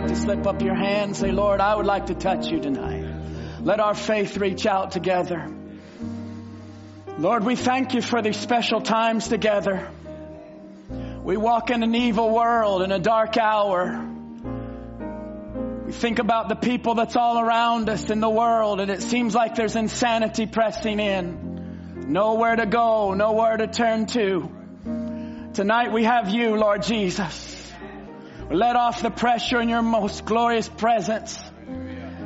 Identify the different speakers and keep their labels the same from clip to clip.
Speaker 1: like to slip up your hand and say, Lord, I would like to touch you tonight. Let our faith reach out together. Lord, we thank you for these special times together. We walk in an evil world in a dark hour. We think about the people that's all around us in the world and it seems like there's insanity pressing in. Nowhere to go, nowhere to turn to. Tonight we have you, Lord Jesus. Let off the pressure in your most glorious presence.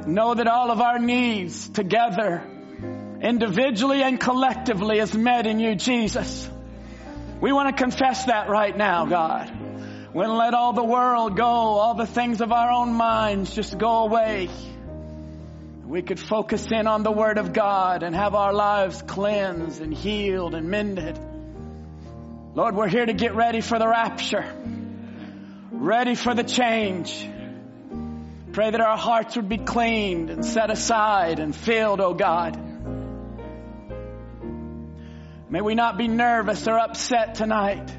Speaker 1: Know that all of our needs together, individually and collectively is met in you, Jesus. We want to confess that right now, God. When let all the world go, all the things of our own minds just go away. We could focus in on the Word of God and have our lives cleansed and healed and mended. Lord, we're here to get ready for the rapture. Ready for the change. Pray that our hearts would be cleaned and set aside and filled, oh God. May we not be nervous or upset tonight.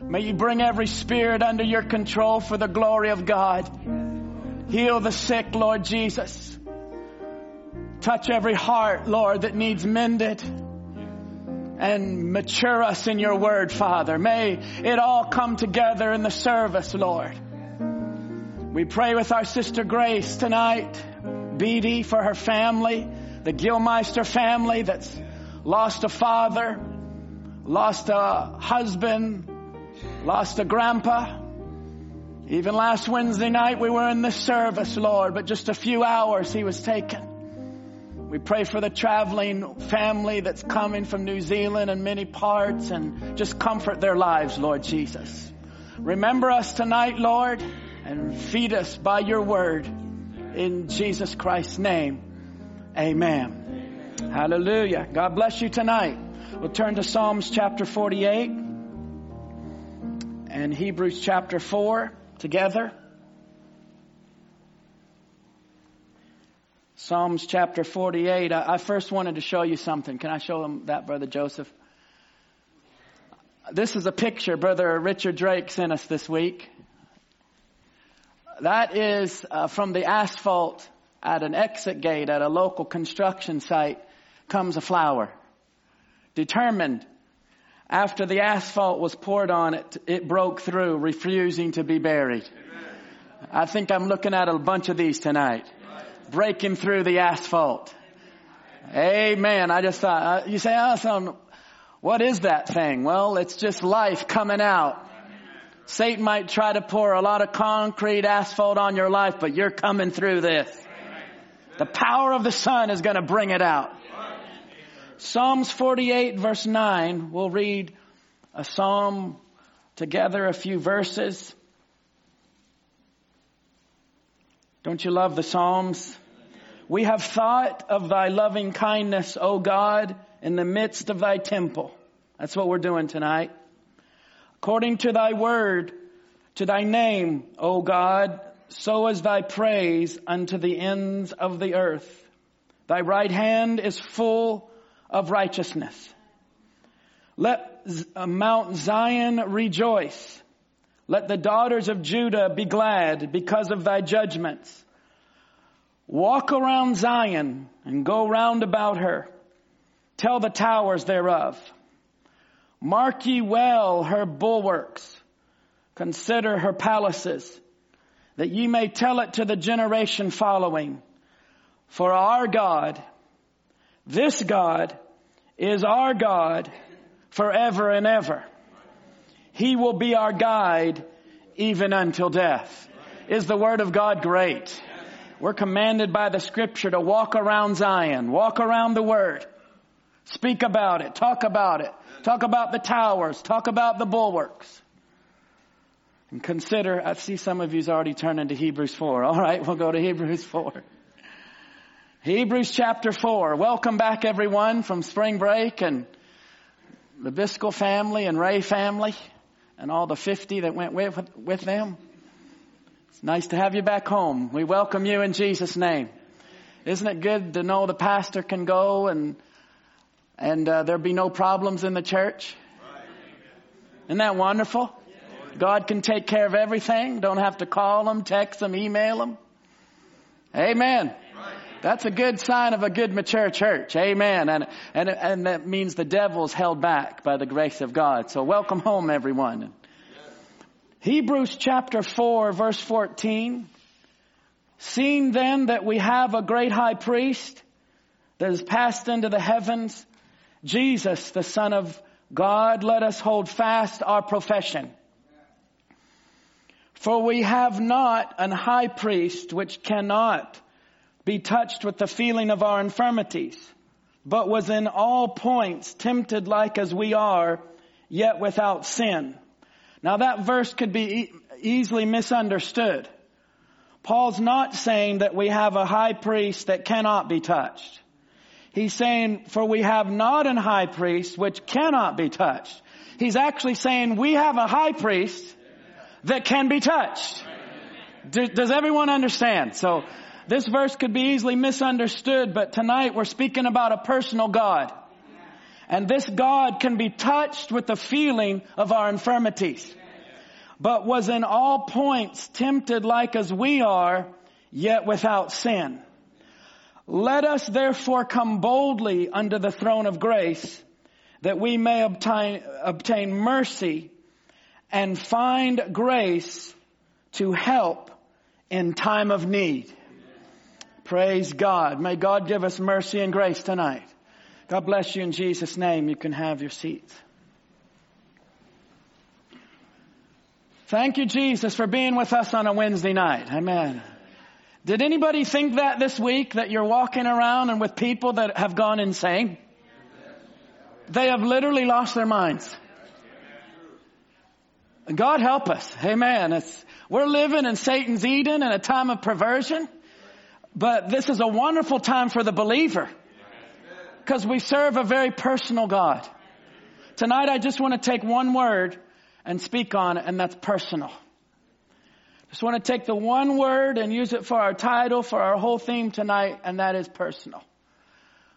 Speaker 1: May you bring every spirit under your control for the glory of God. Heal the sick, Lord Jesus. Touch every heart, Lord, that needs mended. And mature us in your word, Father. May it all come together in the service, Lord. We pray with our sister Grace tonight. Beatty for her family. The Gilmeister family that's lost a father, lost a husband, Lost a grandpa. Even last Wednesday night we were in this service, Lord, but just a few hours he was taken. We pray for the traveling family that's coming from New Zealand and many parts and just comfort their lives, Lord Jesus. Remember us tonight, Lord, and feed us by your word. In Jesus Christ's name, amen. Hallelujah. God bless you tonight. We'll turn to Psalms chapter 48 and Hebrews chapter 4 together. Psalms chapter 48. I, first wanted to show you something. Can I show them that, Brother Joseph? This is a picture Brother Richard Drake sent us this week. That is uh, from the asphalt at an exit gate at a local construction site comes a flower. Determined after the asphalt was poured on it, it broke through, refusing to be buried. I think I'm looking at a bunch of these tonight. Breaking through the asphalt. Amen. I just thought, uh, you say, oh, son, what is that thing? Well, it's just life coming out. Satan might try to pour a lot of concrete asphalt on your life, but you're coming through this. The power of the sun is going to bring it out. Psalms 48 verse 9, we'll read a psalm together, a few verses. Don't you love the Psalms? We have thought of thy loving kindness, O God, in the midst of thy temple. That's what we're doing tonight. According to thy word, to thy name, O God, so is thy praise unto the ends of the earth. Thy right hand is full of righteousness. Let uh, Mount Zion rejoice. Let the daughters of Judah be glad because of thy judgments. Walk around Zion and go round about her. Tell the towers thereof. Mark ye well her bulwarks. Consider her palaces, that ye may tell it to the generation following. For our God, this God, is our God forever and ever. He will be our guide even until death. Is the word of God great? We're commanded by the scripture to walk around Zion, walk around the word, speak about it, talk about it, talk about the towers, talk about the bulwarks. And consider, I see some of you's already turned into Hebrews 4. All right, we'll go to Hebrews 4. Hebrews chapter 4. Welcome back everyone from spring break and the Biscoe family and Ray family and all the 50 that went with, with them. It's nice to have you back home. We welcome you in Jesus name. Isn't it good to know the pastor can go and and uh, there be no problems in the church? Isn't that wonderful? God can take care of everything. Don't have to call them, text them, email them. Amen. That's a good sign of a good mature church. Amen. And, and, and that means the devil's held back by the grace of God. So welcome home everyone. Hebrews chapter 4 verse 14. Seeing then that we have a great high priest that has passed into the heavens, Jesus, the son of God, let us hold fast our profession. For we have not an high priest which cannot be touched with the feeling of our infirmities, but was in all points tempted like as we are, yet without sin. Now that verse could be easily misunderstood. Paul's not saying that we have a high priest that cannot be touched. He's saying, for we have not an high priest which cannot be touched. He's actually saying we have a high priest that can be touched. does everyone understand? So this verse could be easily misunderstood, but tonight we're speaking about a personal God. And this God can be touched with the feeling of our infirmities, but was in all points tempted like as we are, yet without sin. Let us therefore come boldly under the throne of grace that we may obtain, obtain mercy and find grace to help in time of need. Praise God. May God give us mercy and grace tonight. God bless you in Jesus' name. You can have your seats. Thank you, Jesus, for being with us on a Wednesday night. Amen. Did anybody think that this week that you're walking around and with people that have gone insane? They have literally lost their minds. God help us. Amen. It's, we're living in Satan's Eden in a time of perversion. But this is a wonderful time for the believer because we serve a very personal God. Tonight I just want to take one word and speak on it and that's personal. Just want to take the one word and use it for our title, for our whole theme tonight, and that is personal.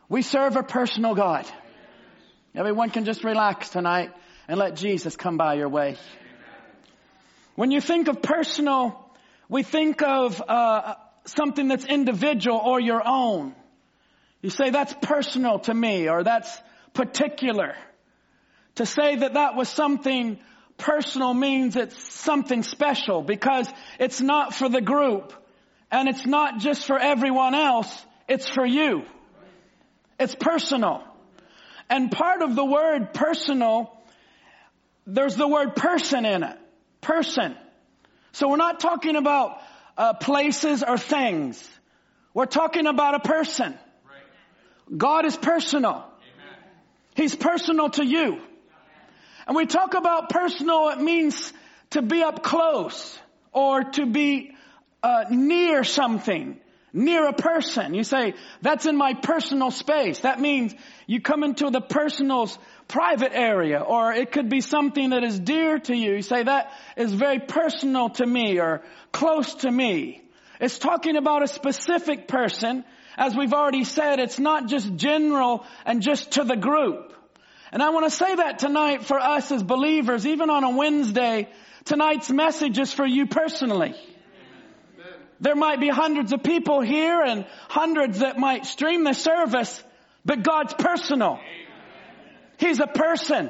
Speaker 1: We serve a personal God. Everyone can just relax tonight and let Jesus come by your way. When you think of personal, we think of uh, something that's individual or your own. You say that's personal to me or that's particular. To say that that was something personal means it's something special because it's not for the group and it's not just for everyone else. It's for you. It's personal. And part of the word personal, there's the word person in it. Person. So we're not talking about uh, places or things. We're talking about a person. God is personal. He's personal to you. And we talk about personal, it means to be up close or to be uh, near something, near a person. You say, that's in my personal space. That means you come into the personal's private area or it could be something that is dear to you. You say, that is very personal to me or close to me. It's talking about a specific person. As we've already said, it's not just general and just to the group. And I want to say that tonight for us as believers, even on a Wednesday, tonight's message is for you personally. There might be hundreds of people here and hundreds that might stream the service, but God's personal. He's a person.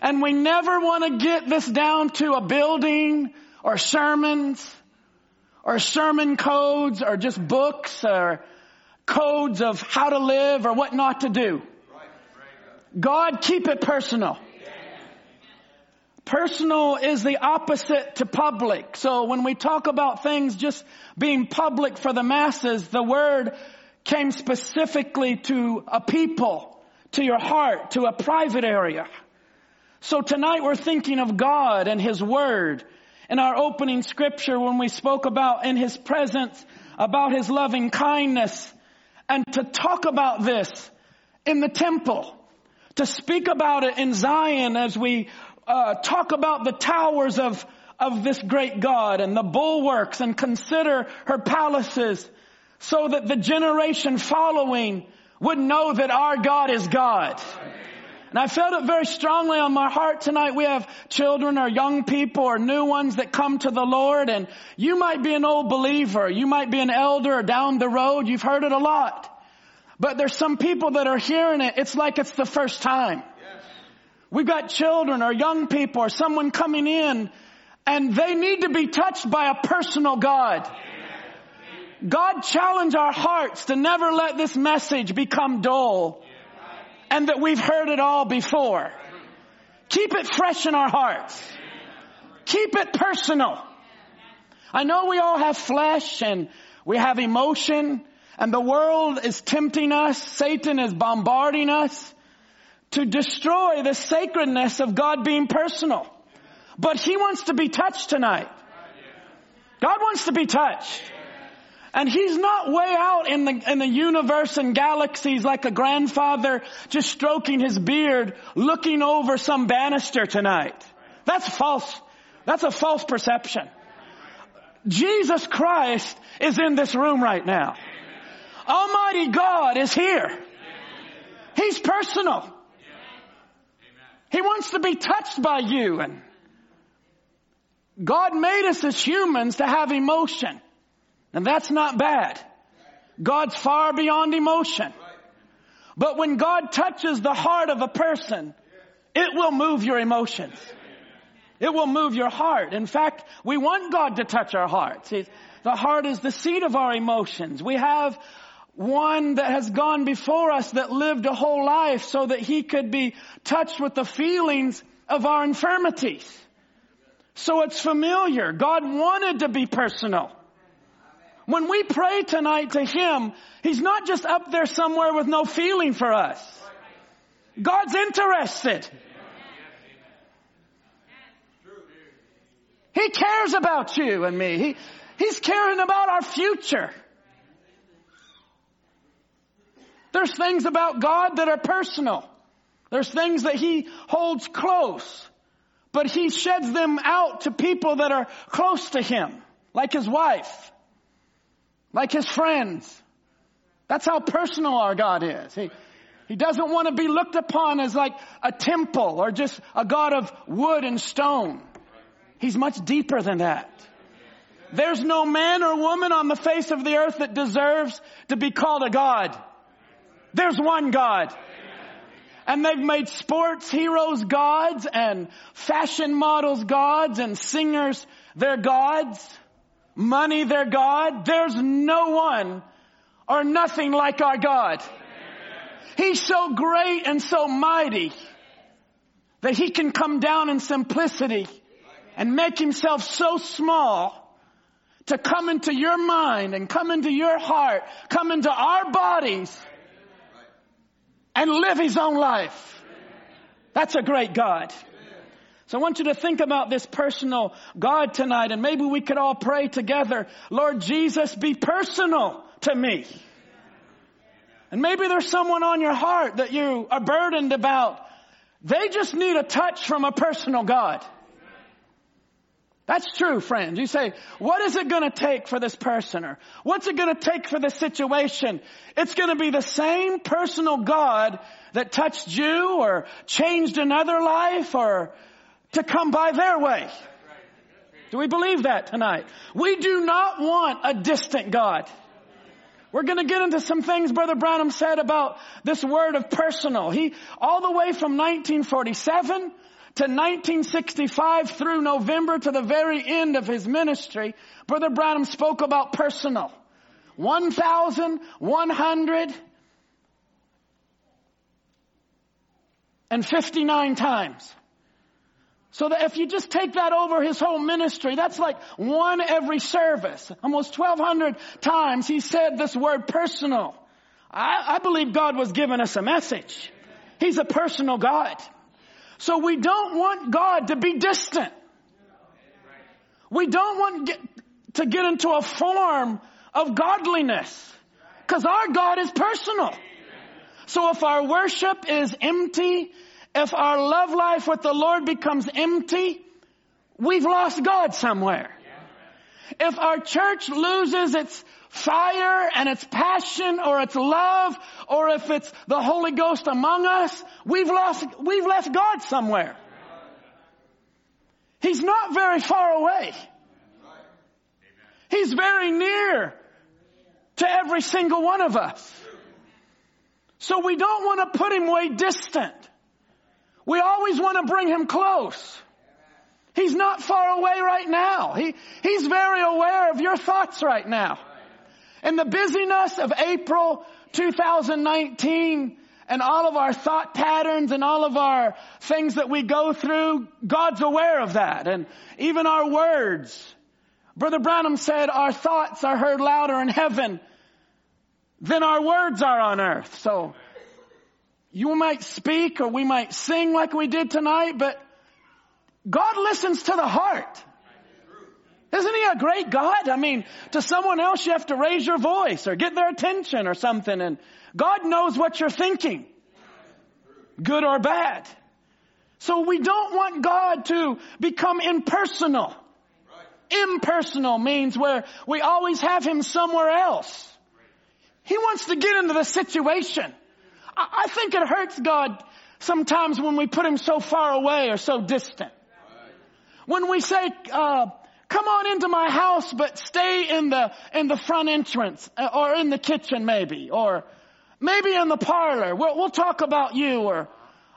Speaker 1: And we never want to get this down to a building or sermons or sermon codes or just books or codes of how to live or what not to do. God, keep it personal. Personal is the opposite to public. So when we talk about things just being public for the masses, the word came specifically to a people, to your heart, to a private area. So tonight we're thinking of God and His Word. In our opening scripture when we spoke about in His presence, about His loving kindness, and to talk about this in the temple to speak about it in Zion as we uh, talk about the towers of of this great God and the bulwarks and consider her palaces so that the generation following would know that our God is God. And I felt it very strongly on my heart tonight. We have children or young people or new ones that come to the Lord and you might be an old believer. You might be an elder or down the road. You've heard it a lot. But there's some people that are hearing it. It's like it's the first time. We've got children or young people or someone coming in and they need to be touched by a personal God. God challenge our hearts to never let this message become dull and that we've heard it all before. Keep it fresh in our hearts. Keep it personal. I know we all have flesh and we have emotion and the world is tempting us. Satan is bombarding us to destroy the sacredness of God being personal. But he wants to be touched tonight. God wants to be touched. And he's not way out in the, in the universe and galaxies like a grandfather just stroking his beard looking over some banister tonight. That's false. That's a false perception. Jesus Christ is in this room right now. Almighty God is here. He's personal. He wants to be touched by you and God made us as humans to have emotion. And that's not bad. God's far beyond emotion. But when God touches the heart of a person, it will move your emotions. It will move your heart. In fact, we want God to touch our hearts. The heart is the seat of our emotions. We have one that has gone before us that lived a whole life so that he could be touched with the feelings of our infirmities. So it's familiar. God wanted to be personal. When we pray tonight to Him, He's not just up there somewhere with no feeling for us. God's interested. He cares about you and me. He, he's caring about our future. There's things about God that are personal. There's things that He holds close. But He sheds them out to people that are close to Him, like His wife like his friends. That's how personal our God is. He, he doesn't want to be looked upon as like a temple or just a God of wood and stone. He's much deeper than that. There's no man or woman on the face of the earth that deserves to be called a God. There's one God. And they've made sports heroes gods and fashion models gods and singers their gods money their God. There's no one or nothing like our God. He's so great and so mighty that he can come down in simplicity and make himself so small to come into your mind and come into your heart, come into our bodies and live his own life. That's a great God. So I want you to think about this personal God tonight and maybe we could all pray together. Lord Jesus, be personal to me. And maybe there's someone on your heart that you are burdened about. They just need a touch from a personal God. That's true, friends. You say, what is it going to take for this person? Or what's it going to take for this situation? It's going to be the same personal God that touched you or changed another life or to come by their way. Do we believe that tonight? We do not want a distant God. We're going to get into some things Brother Branham said about this word of personal. He, all the way from 1947 to 1965 through November to the very end of his ministry, Brother Branham spoke about personal. 1,159 times. So that if you just take that over his whole ministry, that's like one every service. Almost 1200 times he said this word personal. I, I believe God was giving us a message. He's a personal God. So we don't want God to be distant. We don't want get, to get into a form of godliness. Cause our God is personal. So if our worship is empty if our love life with the Lord becomes empty, we've lost God somewhere. If our church loses its fire and its passion or its love or if it's the Holy Ghost among us, we've lost, we've left God somewhere. He's not very far away. He's very near to every single one of us. So we don't want to put him way distant. We always want to bring him close. He's not far away right now. He, he's very aware of your thoughts right now. In the busyness of April 2019 and all of our thought patterns and all of our things that we go through, God's aware of that. And even our words. Brother Branham said our thoughts are heard louder in heaven than our words are on earth. So you might speak or we might sing like we did tonight, but God listens to the heart. Isn't he a great God? I mean, to someone else you have to raise your voice or get their attention or something and God knows what you're thinking. Good or bad. So we don't want God to become impersonal. Impersonal means where we always have Him somewhere else. He wants to get into the situation. I think it hurts God sometimes when we put Him so far away or so distant. When we say, uh, come on into my house, but stay in the, in the front entrance, uh, or in the kitchen maybe, or maybe in the parlor. We'll, we'll talk about you, or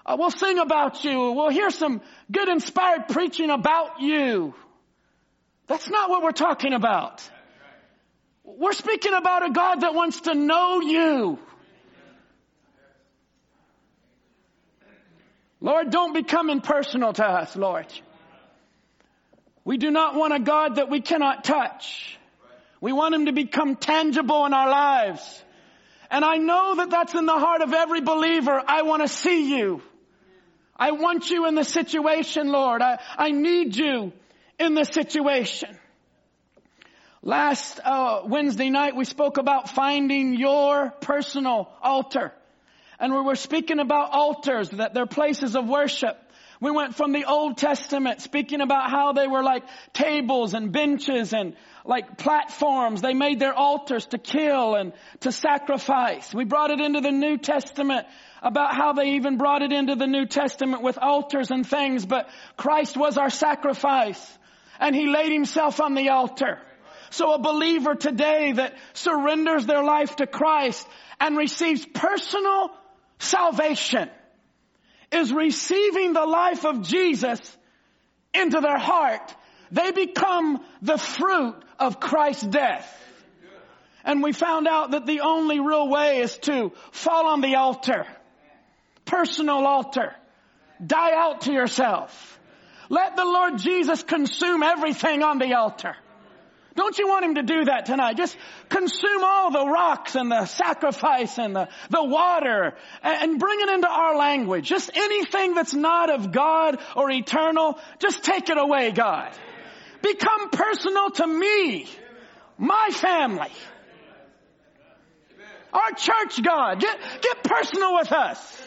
Speaker 1: uh, we'll sing about you, we'll hear some good inspired preaching about you. That's not what we're talking about. We're speaking about a God that wants to know you. Lord, don't become impersonal to us, Lord. We do not want a God that we cannot touch. We want Him to become tangible in our lives. And I know that that's in the heart of every believer. I want to see you. I want you in the situation, Lord. I, I need you in the situation. Last uh, Wednesday night we spoke about finding your personal altar. And we were speaking about altars, that they're places of worship. We went from the Old Testament speaking about how they were like tables and benches and like platforms. They made their altars to kill and to sacrifice. We brought it into the New Testament about how they even brought it into the New Testament with altars and things, but Christ was our sacrifice and He laid Himself on the altar. So a believer today that surrenders their life to Christ and receives personal salvation is receiving the life of Jesus into their heart, they become the fruit of Christ's death. And we found out that the only real way is to fall on the altar. Personal altar. Die out to yourself. Let the Lord Jesus consume everything on the altar. Don't you want him to do that tonight? Just consume all the rocks and the sacrifice and the, the water and bring it into our language. Just anything that's not of God or eternal, just take it away, God. Become personal to me, my family, our church, God. Get, get personal with us.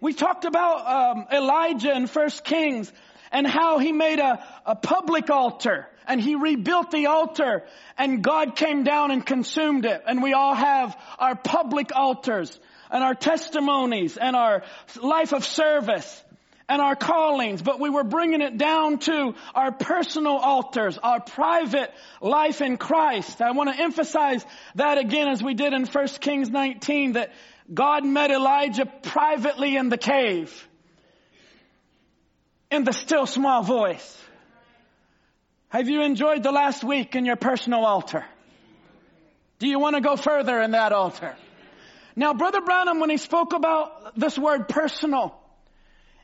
Speaker 1: We talked about um, Elijah in First Kings and how he made a, a public altar and he rebuilt the altar and God came down and consumed it. And we all have our public altars and our testimonies and our life of service and our callings, but we were bringing it down to our personal altars, our private life in Christ. I want to emphasize that again as we did in 1 Kings 19 that God met Elijah privately in the cave in the still small voice. Have you enjoyed the last week in your personal altar? Do you want to go further in that altar? Now, Brother Branham, when he spoke about this word personal,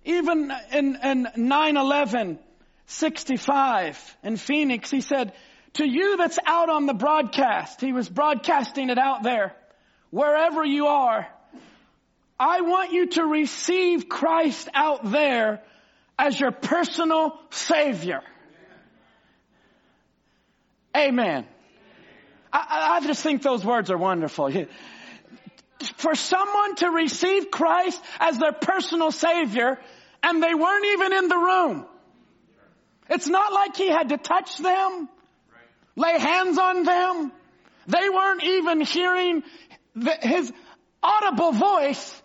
Speaker 1: even in, in 9-11, 65 in Phoenix, he said, to you that's out on the broadcast, he was broadcasting it out there, wherever you are, I want you to receive Christ out there as your personal Savior. Amen. I, I just think those words are wonderful. For someone to receive Christ as their personal Savior and they weren't even in the room. It's not like He had to touch them lay hands on them. They weren't even hearing his audible voice.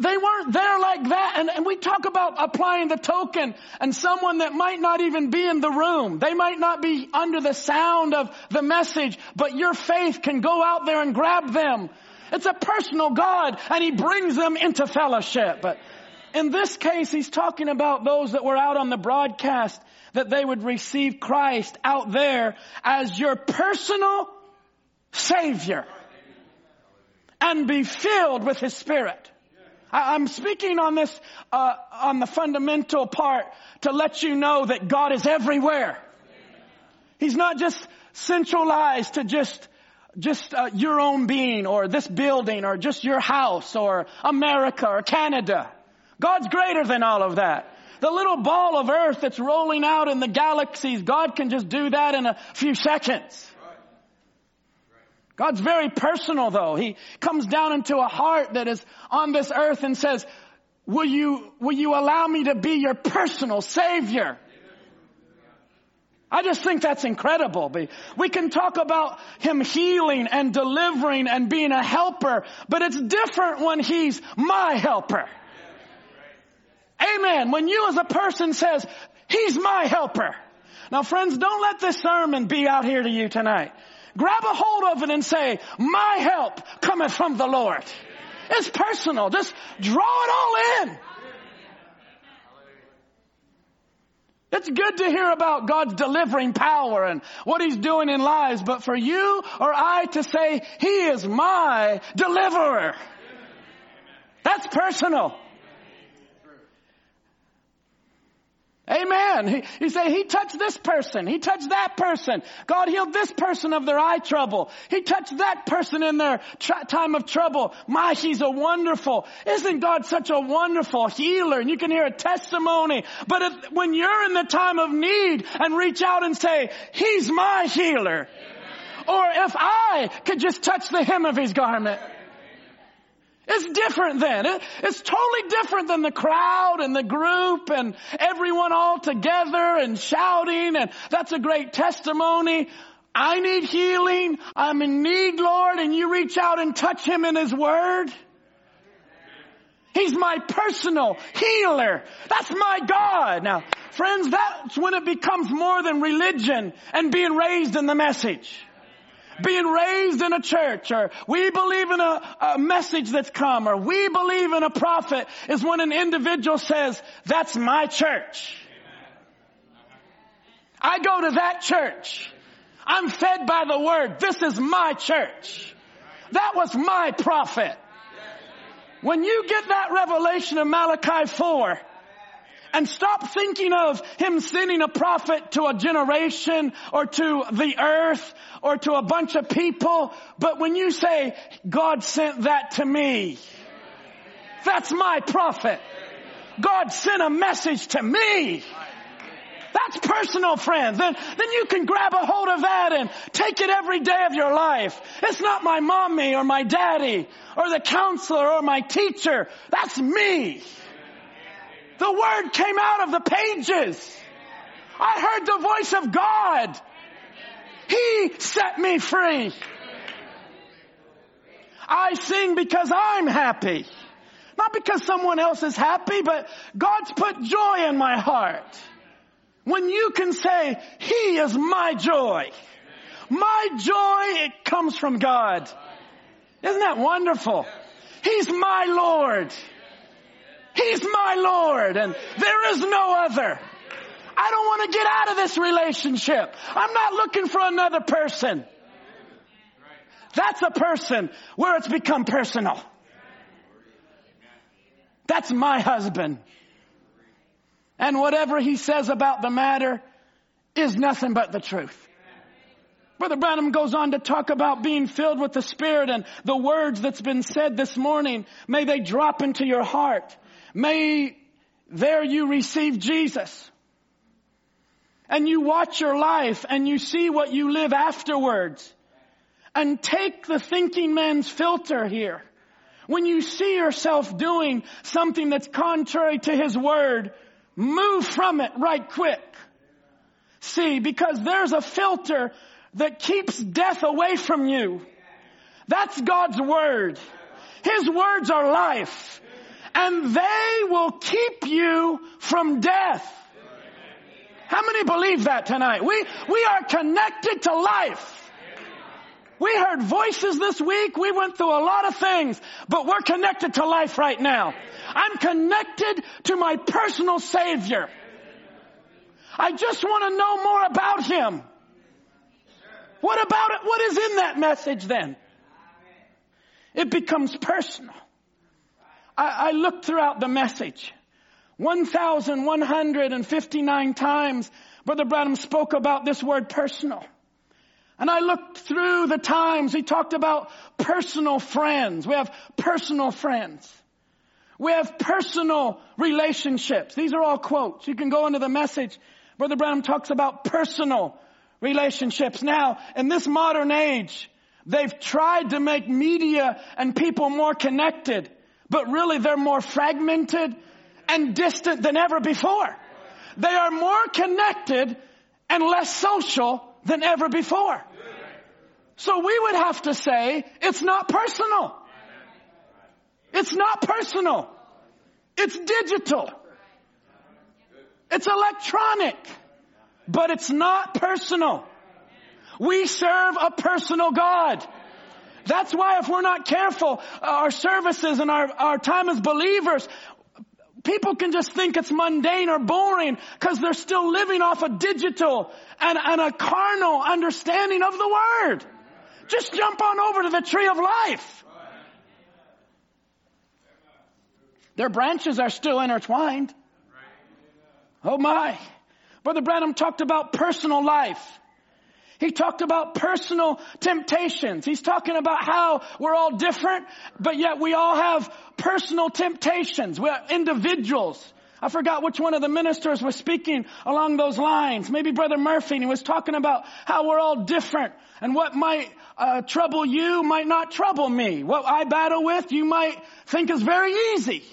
Speaker 1: They weren't there like that. And, and we talk about applying the token and someone that might not even be in the room. They might not be under the sound of the message, but your faith can go out there and grab them. It's a personal God and He brings them into fellowship. But in this case, He's talking about those that were out on the broadcast that they would receive Christ out there as your personal Savior and be filled with His Spirit. I'm speaking on this, uh, on the fundamental part to let you know that God is everywhere. He's not just centralized to just, just uh, your own being or this building or just your house or America or Canada. God's greater than all of that. The little ball of earth that's rolling out in the galaxies, God can just do that in a few seconds. God's very personal though. He comes down into a heart that is on this earth and says, will you, will you allow me to be your personal savior? I just think that's incredible. We can talk about Him healing and delivering and being a helper, but it's different when He's my helper. Amen. When you as a person says, He's my helper. Now friends, don't let this sermon be out here to you tonight. Grab a hold of it and say, my help cometh from the Lord. It's personal. Just draw it all in. It's good to hear about God's delivering power and what He's doing in lives, but for you or I to say, He is my deliverer. That's personal. Amen. He, he say, he touched this person. He touched that person. God healed this person of their eye trouble. He touched that person in their tr- time of trouble. My, he's a wonderful. Isn't God such a wonderful healer? And you can hear a testimony. But if, when you're in the time of need and reach out and say, he's my healer. Or if I could just touch the hem of his garment. It's different then. It, it's totally different than the crowd and the group and everyone all together and shouting and that's a great testimony. I need healing. I'm in need, Lord, and you reach out and touch him in his word. He's my personal healer. That's my God. Now, friends, that's when it becomes more than religion and being raised in the message being raised in a church or we believe in a, a message that's come or we believe in a prophet is when an individual says, that's my church. I go to that church. I'm fed by the word. This is my church. That was my prophet. When you get that revelation of Malachi 4, and stop thinking of him sending a prophet to a generation or to the earth or to a bunch of people. But when you say, God sent that to me, that's my prophet. God sent a message to me. That's personal, friends. Then, then you can grab a hold of that and take it every day of your life. It's not my mommy or my daddy or the counselor or my teacher. That's me. The word came out of the pages. I heard the voice of God. He set me free. I sing because I'm happy. Not because someone else is happy, but God's put joy in my heart. When you can say, He is my joy. My joy, it comes from God. Isn't that wonderful? He's my Lord. He's my Lord and there is no other. I don't want to get out of this relationship. I'm not looking for another person. That's a person where it's become personal. That's my husband. And whatever he says about the matter is nothing but the truth. Brother Branham goes on to talk about being filled with the Spirit and the words that's been said this morning. May they drop into your heart. May there you receive Jesus. And you watch your life and you see what you live afterwards. And take the thinking man's filter here. When you see yourself doing something that's contrary to his word, move from it right quick. See, because there's a filter that keeps death away from you. That's God's word. His words are life. And they will keep you from death. How many believe that tonight? We, we are connected to life. We heard voices this week. We went through a lot of things, but we're connected to life right now. I'm connected to my personal Savior. I just want to know more about Him. What about it? What is in that message then? It becomes personal. I, I looked throughout the message. 1,159 times Brother Branham spoke about this word personal. And I looked through the times he talked about personal friends. We have personal friends. We have personal relationships. These are all quotes. You can go into the message. Brother Branham talks about personal relationships. Now, in this modern age, they've tried to make media and people more connected, but really they're more fragmented and distant than ever before. They are more connected and less social than ever before. So we would have to say it's not personal. It's not personal. It's digital. It's electronic. But it's not personal. We serve a personal God. That's why if we're not careful, uh, our services and our, our time as believers, people can just think it's mundane or boring because they're still living off a digital and, and a carnal understanding of the word. Just jump on over to the tree of life. Their branches are still intertwined. Oh my. Brother Branham talked about personal life. He talked about personal temptations. He's talking about how we're all different, but yet we all have personal temptations. We're individuals. I forgot which one of the ministers was speaking along those lines. Maybe Brother Murphy, and he was talking about how we're all different and what might uh, trouble you might not trouble me. What I battle with, you might think is very easy.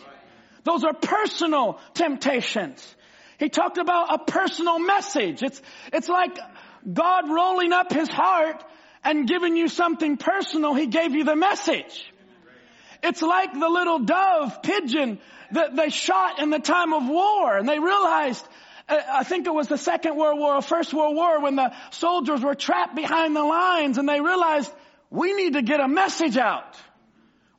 Speaker 1: Those are personal temptations. He talked about a personal message. It's, it's like God rolling up his heart and giving you something personal, he gave you the message. It's like the little dove pigeon that they shot in the time of war and they realized uh, I think it was the Second World War or First World War when the soldiers were trapped behind the lines and they realized we need to get a message out.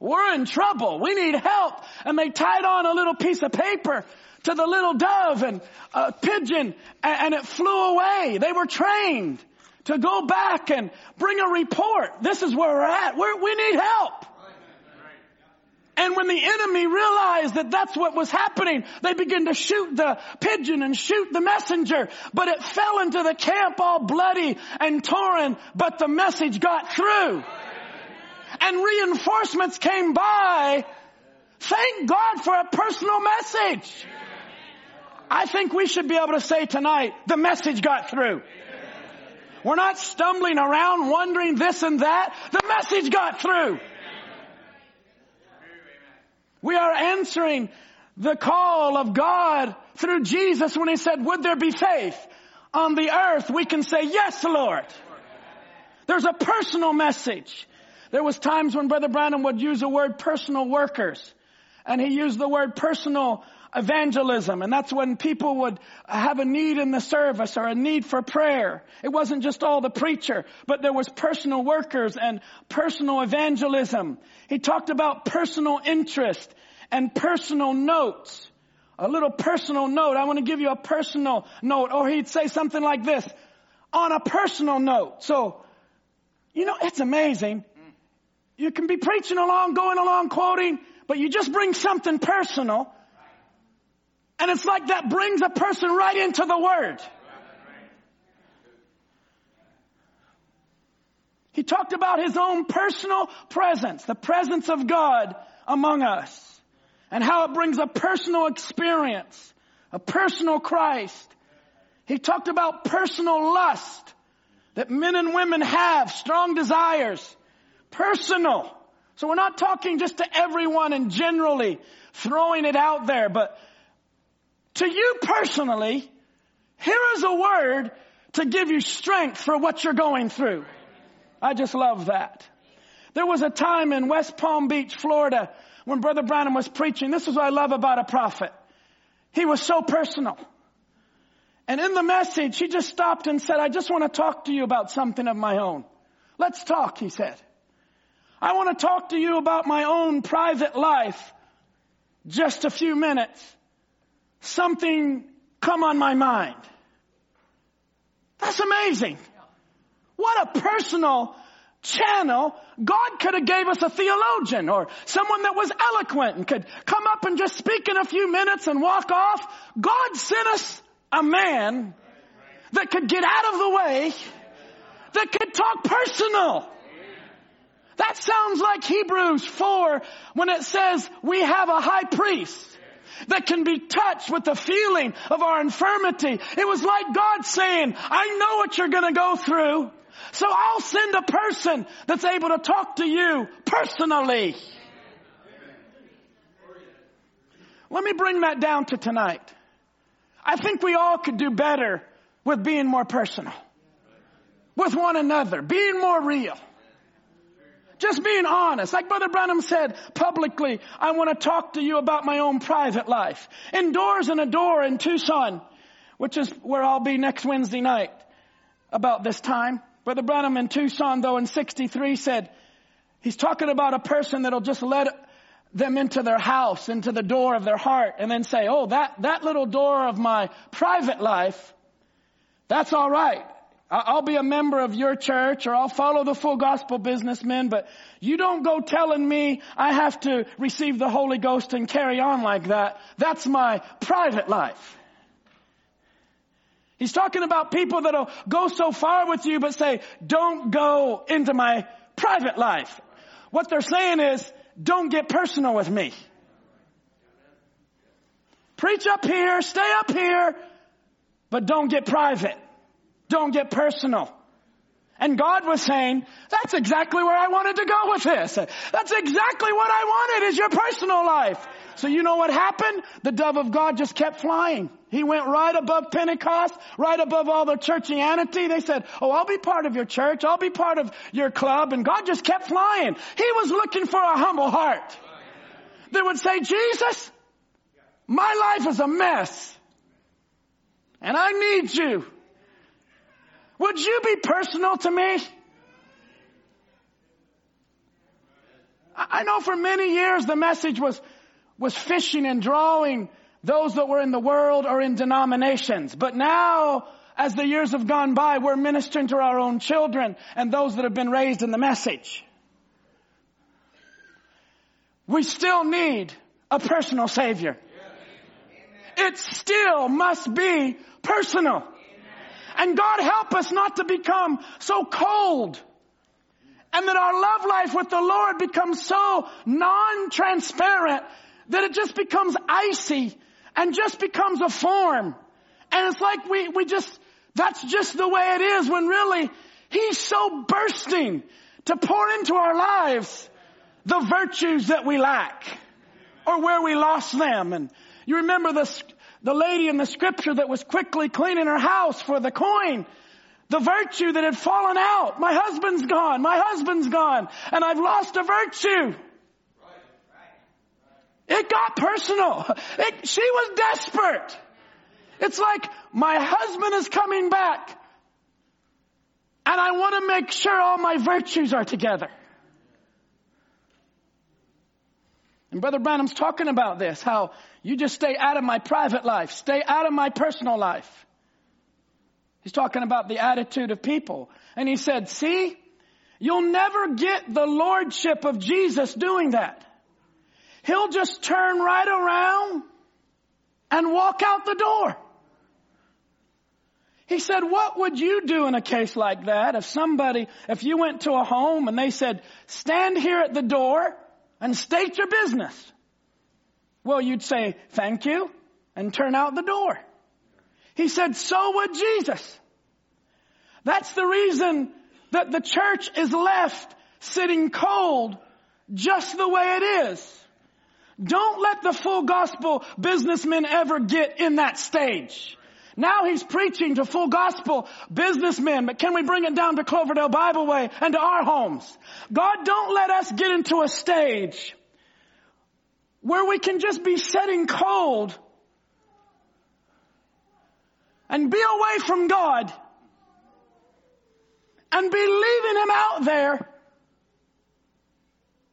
Speaker 1: We're in trouble. We need help. And they tied on a little piece of paper to the little dove and a pigeon and it flew away. They were trained to go back and bring a report. This is where we're at. We're, we need help. And when the enemy realized that that's what was happening, they began to shoot the pigeon and shoot the messenger. But it fell into the camp all bloody and torn, but the message got through. And reinforcements came by. Thank God for a personal message. I think we should be able to say tonight, the message got through. We're not stumbling around wondering this and that. The message got through. We are answering the call of God through Jesus when he said, would there be faith on the earth? We can say, yes, Lord. There's a personal message. There was times when Brother Branham would use the word personal workers and he used the word personal evangelism. And that's when people would have a need in the service or a need for prayer. It wasn't just all the preacher, but there was personal workers and personal evangelism. He talked about personal interest and personal notes. A little personal note. I want to give you a personal note. Or he'd say something like this. On a personal note. So, you know, it's amazing. You can be preaching along, going along, quoting, but you just bring something personal and it's like that brings a person right into the Word. He talked about his own personal presence, the presence of God among us, and how it brings a personal experience, a personal Christ. He talked about personal lust that men and women have, strong desires, personal. So we're not talking just to everyone and generally throwing it out there, but to you personally, here is a word to give you strength for what you're going through. I just love that. There was a time in West Palm Beach, Florida, when Brother Branham was preaching. This is what I love about a prophet. He was so personal. And in the message, he just stopped and said, I just want to talk to you about something of my own. Let's talk, he said. I want to talk to you about my own private life. Just a few minutes. Something come on my mind. That's amazing. What a personal channel. God could have gave us a theologian or someone that was eloquent and could come up and just speak in a few minutes and walk off. God sent us a man that could get out of the way, that could talk personal. That sounds like Hebrews 4 when it says we have a high priest that can be touched with the feeling of our infirmity. It was like God saying, I know what you're gonna go through. So I'll send a person that's able to talk to you personally. Let me bring that down to tonight. I think we all could do better with being more personal. With one another. Being more real. Just being honest. Like Brother Branham said publicly, I want to talk to you about my own private life. Indoors and a door in Tucson, which is where I'll be next Wednesday night about this time. Brother Branham in Tucson though in 63 said, he's talking about a person that'll just let them into their house, into the door of their heart and then say, oh, that, that little door of my private life, that's alright. I'll be a member of your church or I'll follow the full gospel businessmen, but you don't go telling me I have to receive the Holy Ghost and carry on like that. That's my private life. He's talking about people that'll go so far with you but say, don't go into my private life. What they're saying is, don't get personal with me. Preach up here, stay up here, but don't get private. Don't get personal. And God was saying, that's exactly where I wanted to go with this. That's exactly what I wanted is your personal life. So you know what happened? The dove of God just kept flying. He went right above Pentecost, right above all the churchianity. They said, oh, I'll be part of your church. I'll be part of your club. And God just kept flying. He was looking for a humble heart. They would say, Jesus, my life is a mess. And I need you. Would you be personal to me? I know for many years the message was, was fishing and drawing those that were in the world or in denominations. But now, as the years have gone by, we're ministering to our own children and those that have been raised in the message. We still need a personal savior. It still must be personal. And God help us not to become so cold and that our love life with the Lord becomes so non-transparent that it just becomes icy and just becomes a form. And it's like we, we just, that's just the way it is when really He's so bursting to pour into our lives the virtues that we lack or where we lost them. And you remember the, the lady in the scripture that was quickly cleaning her house for the coin. The virtue that had fallen out. My husband's gone. My husband's gone. And I've lost a virtue. It got personal. It, she was desperate. It's like my husband is coming back and I want to make sure all my virtues are together. And Brother Branham's talking about this, how you just stay out of my private life, stay out of my personal life. He's talking about the attitude of people. And he said, see, you'll never get the lordship of Jesus doing that. He'll just turn right around and walk out the door. He said, what would you do in a case like that if somebody, if you went to a home and they said, stand here at the door and state your business. Well, you'd say, thank you, and turn out the door. He said, so would Jesus. That's the reason that the church is left sitting cold just the way it is. Don't let the full gospel businessmen ever get in that stage. Now he's preaching to full gospel businessmen, but can we bring it down to Cloverdale Bible Way and to our homes? God, don't let us get into a stage where we can just be setting cold and be away from God and be leaving Him out there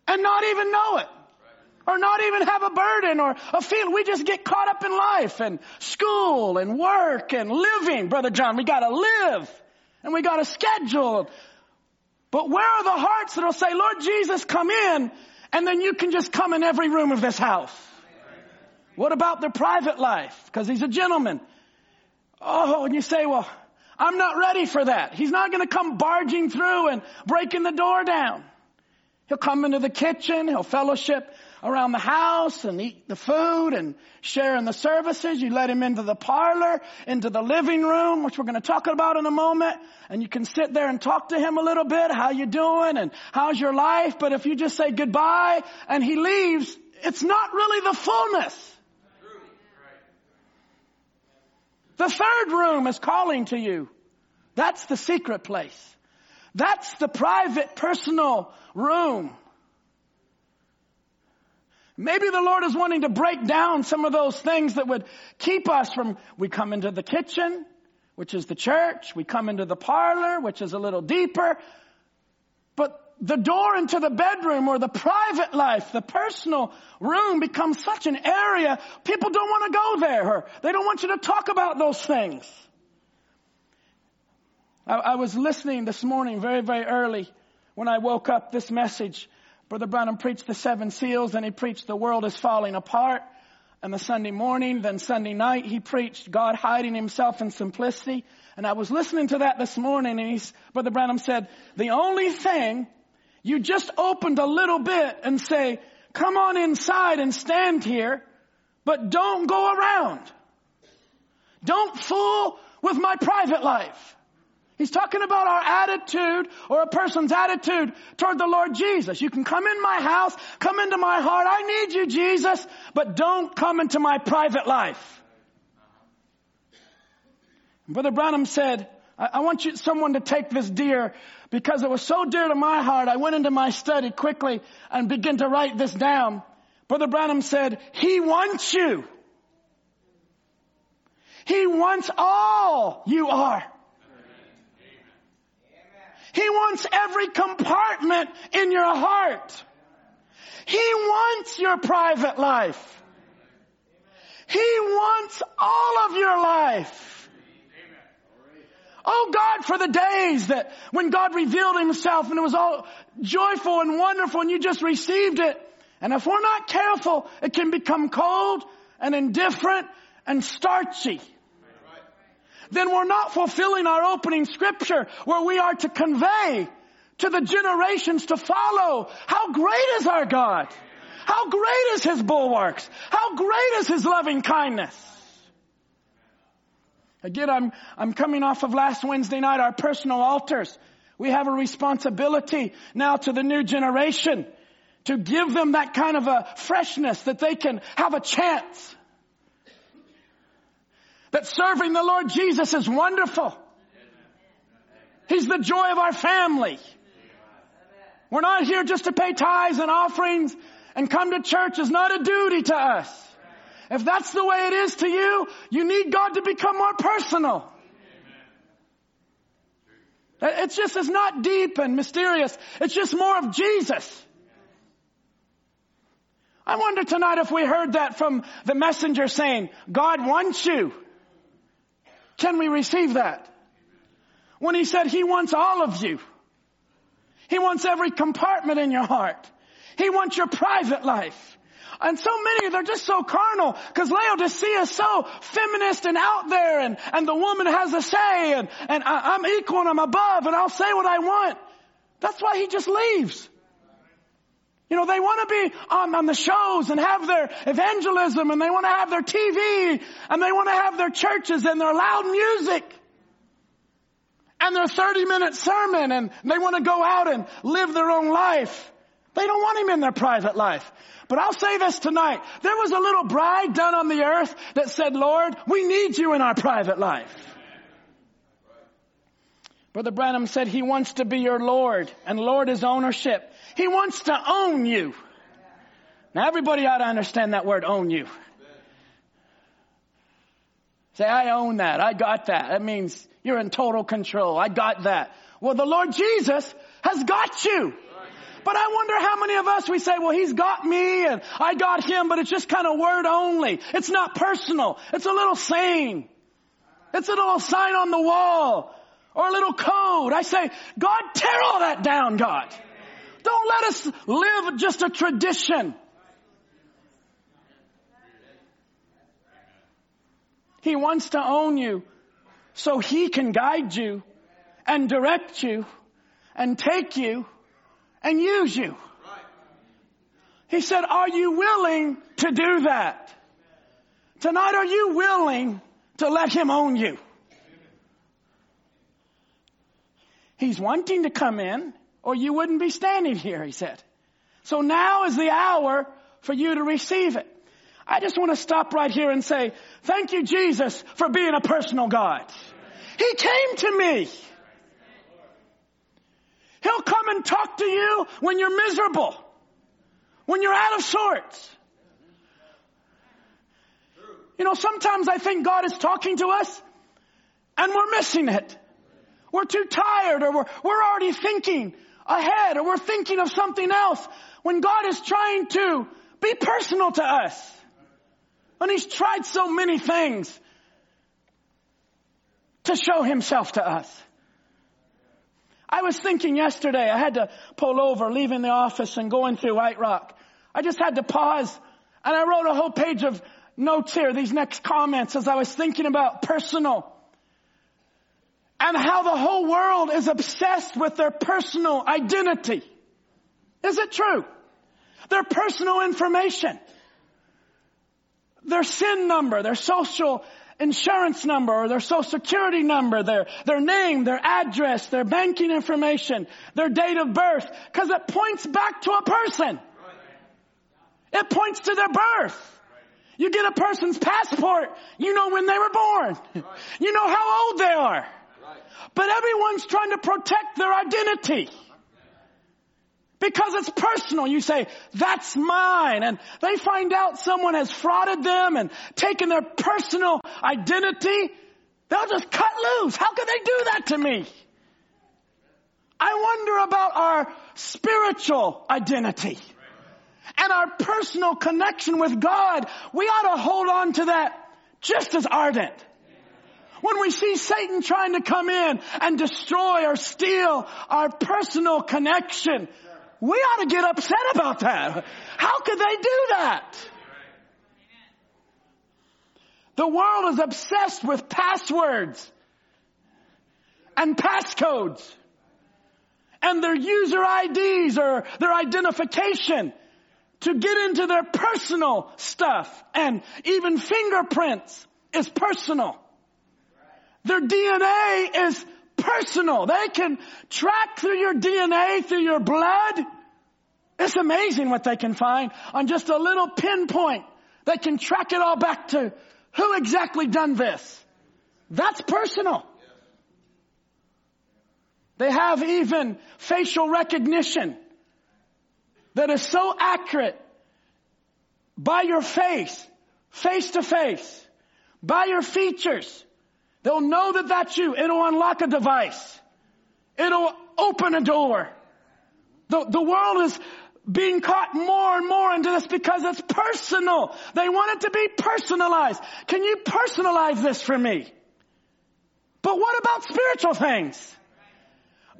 Speaker 1: and not even know it or not even have a burden or a feel. We just get caught up in life and school and work and living. Brother John, we gotta live and we gotta schedule. But where are the hearts that'll say, Lord Jesus, come in and then you can just come in every room of this house? What about their private life? Because he's a gentleman. Oh, and you say, well, I'm not ready for that. He's not going to come barging through and breaking the door down. He'll come into the kitchen, he'll fellowship around the house and eat the food and share in the services. You let him into the parlor, into the living room, which we're going to talk about in a moment. And you can sit there and talk to him a little bit. How you doing? And how's your life? But if you just say goodbye and he leaves, it's not really the fullness. The third room is calling to you. That's the secret place. That's the private personal room. Maybe the Lord is wanting to break down some of those things that would keep us from, we come into the kitchen, which is the church, we come into the parlor, which is a little deeper, but the door into the bedroom or the private life, the personal room becomes such an area, people don't want to go there, or they don't want you to talk about those things. I, I was listening this morning very, very early when I woke up this message Brother Branham preached the seven seals, then he preached the world is falling apart. And the Sunday morning, then Sunday night, he preached God hiding himself in simplicity. And I was listening to that this morning and he's, Brother Branham said, the only thing, you just opened a little bit and say, come on inside and stand here, but don't go around. Don't fool with my private life. He's talking about our attitude or a person's attitude toward the Lord Jesus. You can come in my house, come into my heart. I need you, Jesus, but don't come into my private life. Brother Branham said, I, I want you, someone to take this dear because it was so dear to my heart. I went into my study quickly and began to write this down. Brother Branham said, He wants you. He wants all you are. He wants every compartment in your heart. He wants your private life. He wants all of your life. Oh God, for the days that when God revealed himself and it was all joyful and wonderful and you just received it. And if we're not careful, it can become cold and indifferent and starchy then we're not fulfilling our opening scripture where we are to convey to the generations to follow how great is our God. How great is His bulwarks. How great is His loving kindness. Again, I'm, I'm coming off of last Wednesday night, our personal altars. We have a responsibility now to the new generation to give them that kind of a freshness that they can have a chance that serving the Lord Jesus is wonderful. He's the joy of our family. We're not here just to pay tithes and offerings and come to church is not a duty to us. If that's the way it is to you, you need God to become more personal. It's just, it's not deep and mysterious. It's just more of Jesus. I wonder tonight if we heard that from the messenger saying, God wants you. Can we receive that? When he said he wants all of you. He wants every compartment in your heart. He wants your private life. And so many, they're just so carnal because Laodicea is so feminist and out there and, and the woman has a say and, and I, I'm equal and I'm above and I'll say what I want. That's why he just leaves. You know, they want to be on, on, the shows and have their evangelism and they want to have their TV and they want to have their churches and their loud music and their 30 minute sermon and they want to go out and live their own life. They don't want him in their private life. But I'll say this tonight. There was a little bride done on the earth that said, Lord, we need you in our private life. Brother Branham said he wants to be your Lord and Lord is ownership. He wants to own you. Now everybody ought to understand that word own you. Say, I own that. I got that. That means you're in total control. I got that. Well, the Lord Jesus has got you. But I wonder how many of us we say, well, he's got me and I got him, but it's just kind of word only. It's not personal. It's a little saying. It's a little sign on the wall or a little code. I say, God, tear all that down, God. Don't let us live just a tradition. He wants to own you so he can guide you and direct you and take you and use you. He said, are you willing to do that? Tonight, are you willing to let him own you? He's wanting to come in or you wouldn't be standing here, he said. So now is the hour for you to receive it. I just want to stop right here and say, thank you Jesus for being a personal God. He came to me. He'll come and talk to you when you're miserable, when you're out of sorts. You know, sometimes I think God is talking to us and we're missing it. We're too tired or we're, we're already thinking ahead or we're thinking of something else when God is trying to be personal to us. And He's tried so many things to show Himself to us. I was thinking yesterday, I had to pull over, leaving the office and going through White Rock. I just had to pause and I wrote a whole page of notes here, these next comments as I was thinking about personal and how the whole world is obsessed with their personal identity. Is it true? Their personal information. Their SIN number, their social insurance number or their social security number, their, their name, their address, their banking information, their date of birth, because it points back to a person. It points to their birth. You get a person's passport, you know when they were born. You know how old they are. But everyone's trying to protect their identity. Because it's personal. You say, that's mine. And they find out someone has frauded them and taken their personal identity. They'll just cut loose. How could they do that to me? I wonder about our spiritual identity and our personal connection with God. We ought to hold on to that just as ardent. When we see Satan trying to come in and destroy or steal our personal connection, we ought to get upset about that. How could they do that? The world is obsessed with passwords and passcodes and their user IDs or their identification to get into their personal stuff and even fingerprints is personal. Their DNA is personal. They can track through your DNA, through your blood. It's amazing what they can find on just a little pinpoint. They can track it all back to who exactly done this. That's personal. They have even facial recognition that is so accurate by your face, face to face, by your features, They'll know that that's you. It'll unlock a device. It'll open a door. The, the world is being caught more and more into this because it's personal. They want it to be personalized. Can you personalize this for me? But what about spiritual things?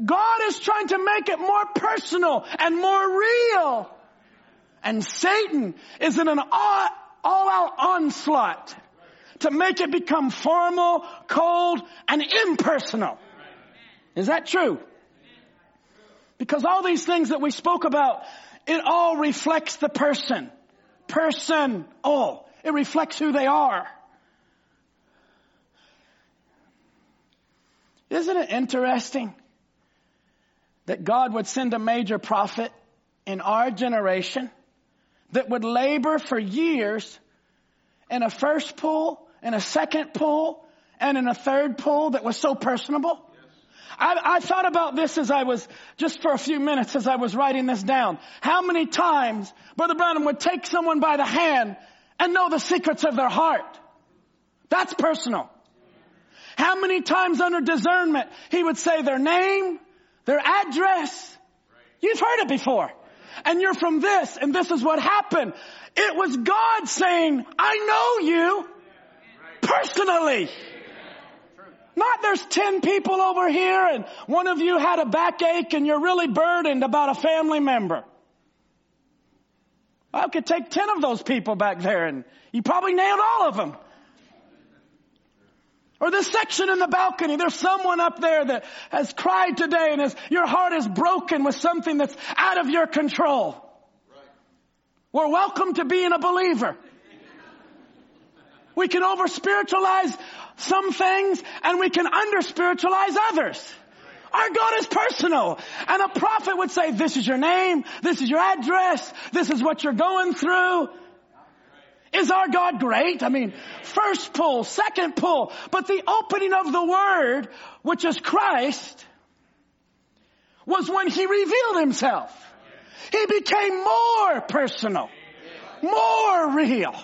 Speaker 1: God is trying to make it more personal and more real. And Satan is in an all, all out onslaught to make it become formal, cold, and impersonal. Is that true? Because all these things that we spoke about, it all reflects the person. Person, all. It reflects who they are. Isn't it interesting that God would send a major prophet in our generation that would labor for years in a first pull, in a second pull, and in a third pull that was so personable? I, I, thought about this as I was, just for a few minutes as I was writing this down. How many times Brother Branham would take someone by the hand and know the secrets of their heart. That's personal. How many times under discernment he would say their name, their address. You've heard it before. And you're from this and this is what happened. It was God saying, I know you personally. Not there's 10 people over here and one of you had a backache and you're really burdened about a family member. I could take 10 of those people back there and you probably nailed all of them. Or this section in the balcony, there's someone up there that has cried today and has, your heart is broken with something that's out of your control. We're welcome to being a believer. We can over spiritualize some things and we can under spiritualize others. Our God is personal. And a prophet would say, this is your name, this is your address, this is what you're going through. Is our God great? I mean, first pull, second pull, but the opening of the word, which is Christ, was when he revealed himself. He became more personal, more real.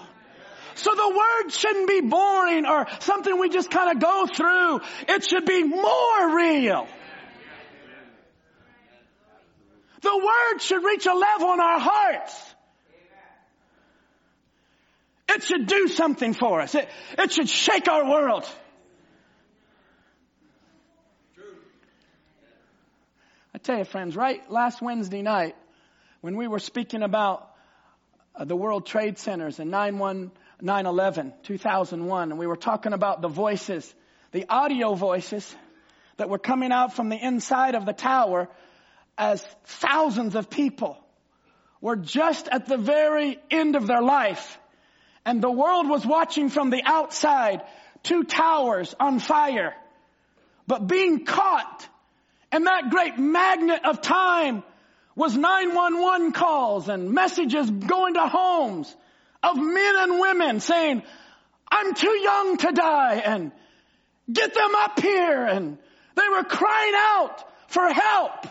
Speaker 1: So the word shouldn't be boring or something we just kind of go through. It should be more real. The word should reach a level in our hearts it should do something for us. It, it should shake our world. I tell you friends, right last Wednesday night, when we were speaking about uh, the World Trade Centers and 9-11, 2001, and we were talking about the voices, the audio voices that were coming out from the inside of the tower as thousands of people were just at the very end of their life and the world was watching from the outside, two towers on fire. But being caught in that great magnet of time was 911 calls and messages going to homes of men and women saying, I'm too young to die and get them up here. And they were crying out for help.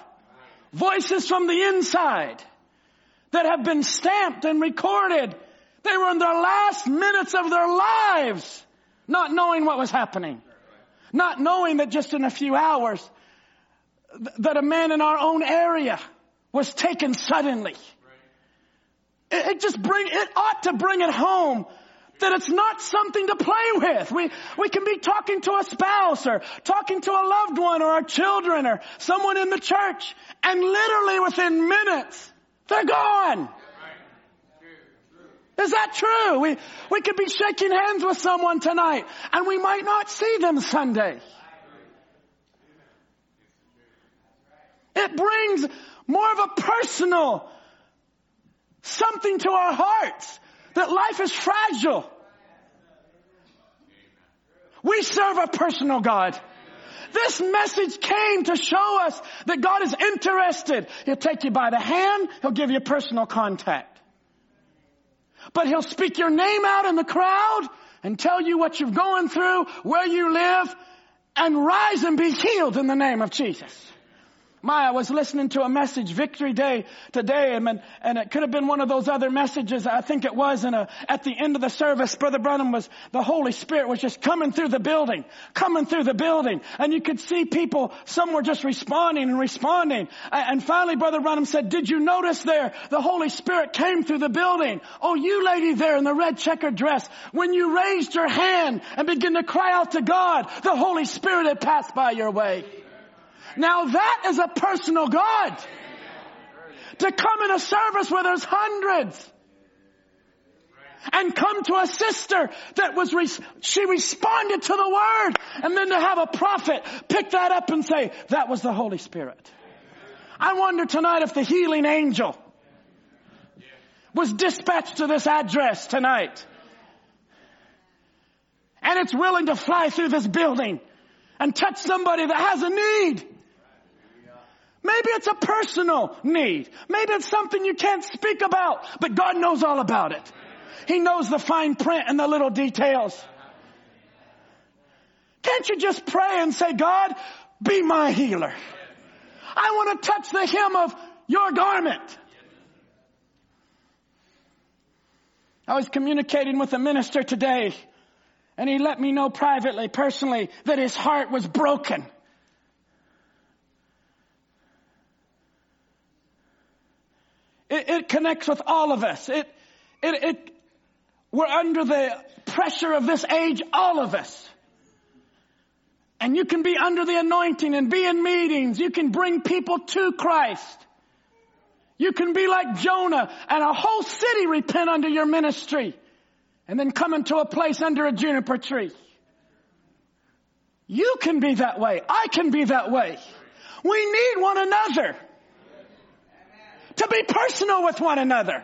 Speaker 1: Voices from the inside that have been stamped and recorded they were in their last minutes of their lives, not knowing what was happening. Not knowing that just in a few hours, th- that a man in our own area was taken suddenly. It, just bring, it ought to bring it home that it's not something to play with. We, we can be talking to a spouse or talking to a loved one or our children or someone in the church and literally within minutes, they're gone. Is that true? We, we could be shaking hands with someone tonight and we might not see them Sunday. It brings more of a personal something to our hearts that life is fragile. We serve a personal God. This message came to show us that God is interested. He'll take you by the hand. He'll give you personal contact. But he'll speak your name out in the crowd and tell you what you're going through, where you live, and rise and be healed in the name of Jesus. My, I was listening to a message, Victory Day today, and, and it could have been one of those other messages. I think it was. And uh, at the end of the service, Brother Branham was, the Holy Spirit was just coming through the building, coming through the building, and you could see people. Some were just responding and responding. And finally, Brother Branham said, "Did you notice there? The Holy Spirit came through the building. Oh, you lady there in the red checkered dress, when you raised your hand and began to cry out to God, the Holy Spirit had passed by your way." Now that is a personal God. To come in a service where there's hundreds and come to a sister that was, she responded to the word and then to have a prophet pick that up and say, that was the Holy Spirit. I wonder tonight if the healing angel was dispatched to this address tonight and it's willing to fly through this building and touch somebody that has a need Maybe it's a personal need. Maybe it's something you can't speak about, but God knows all about it. He knows the fine print and the little details. Can't you just pray and say, God, be my healer? I want to touch the hem of your garment. I was communicating with a minister today and he let me know privately, personally, that his heart was broken. It, it connects with all of us. It, it, it, we're under the pressure of this age, all of us. And you can be under the anointing and be in meetings. You can bring people to Christ. You can be like Jonah and a whole city repent under your ministry and then come into a place under a juniper tree. You can be that way. I can be that way. We need one another to be personal with one another.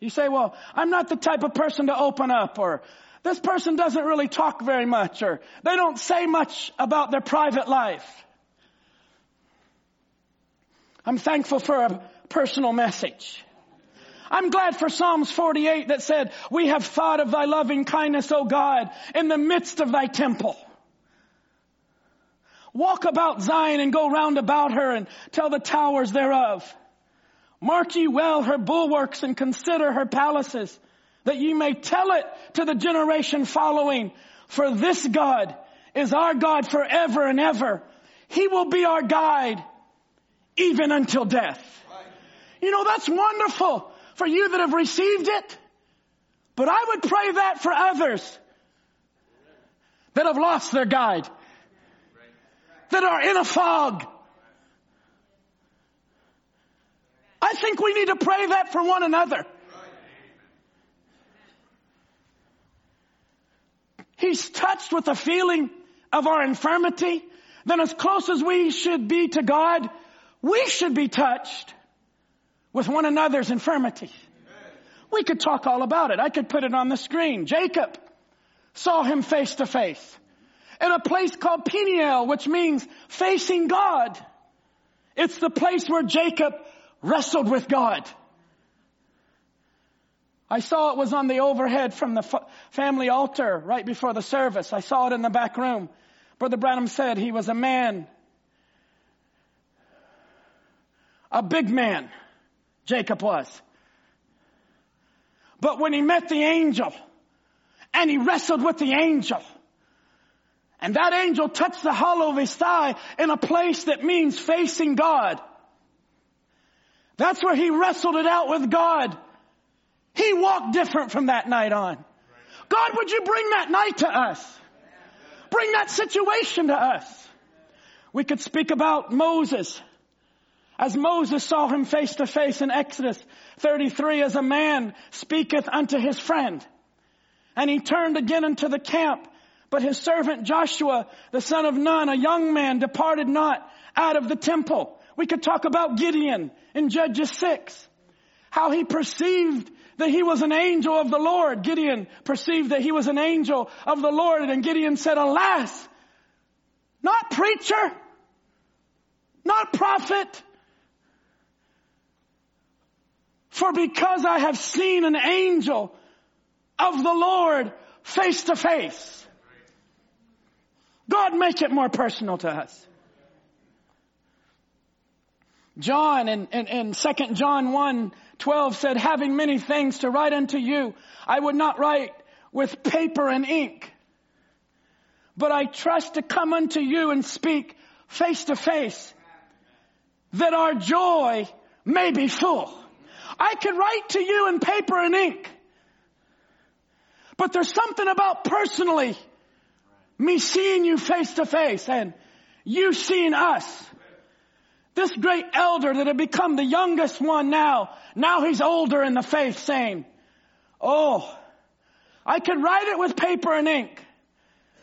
Speaker 1: You say, well, I'm not the type of person to open up or this person doesn't really talk very much or they don't say much about their private life. I'm thankful for a personal message. I'm glad for Psalms 48 that said, we have thought of thy loving kindness, O God, in the midst of thy temple. Walk about Zion and go round about her and tell the towers thereof. Mark ye well her bulwarks and consider her palaces that ye may tell it to the generation following. For this God is our God forever and ever. He will be our guide even until death. You know, that's wonderful for you that have received it. But I would pray that for others that have lost their guide, that are in a fog. I think we need to pray that for one another. He's touched with the feeling of our infirmity. Then as close as we should be to God, we should be touched with one another's infirmity. We could talk all about it. I could put it on the screen. Jacob saw him face to face in a place called Peniel, which means facing God. It's the place where Jacob wrestled with God. I saw it was on the overhead from the family altar right before the service. I saw it in the back room. Brother Branham said he was a man, a big man, Jacob was. But when he met the angel and he wrestled with the angel, and that angel touched the hollow of his thigh in a place that means facing God. That's where he wrestled it out with God. He walked different from that night on. God, would you bring that night to us? Bring that situation to us. We could speak about Moses. As Moses saw him face to face in Exodus 33 as a man speaketh unto his friend. And he turned again into the camp. But his servant Joshua, the son of Nun, a young man, departed not out of the temple. We could talk about Gideon in Judges 6. How he perceived that he was an angel of the Lord. Gideon perceived that he was an angel of the Lord and Gideon said, alas, not preacher, not prophet, for because I have seen an angel of the Lord face to face. God make it more personal to us. John in, in 2 John 1 12 said, having many things to write unto you, I would not write with paper and ink, but I trust to come unto you and speak face to face that our joy may be full. I could write to you in paper and ink, but there's something about personally me seeing you face to face and you seeing us this great elder that had become the youngest one now, now he's older in the faith saying, Oh, I could write it with paper and ink,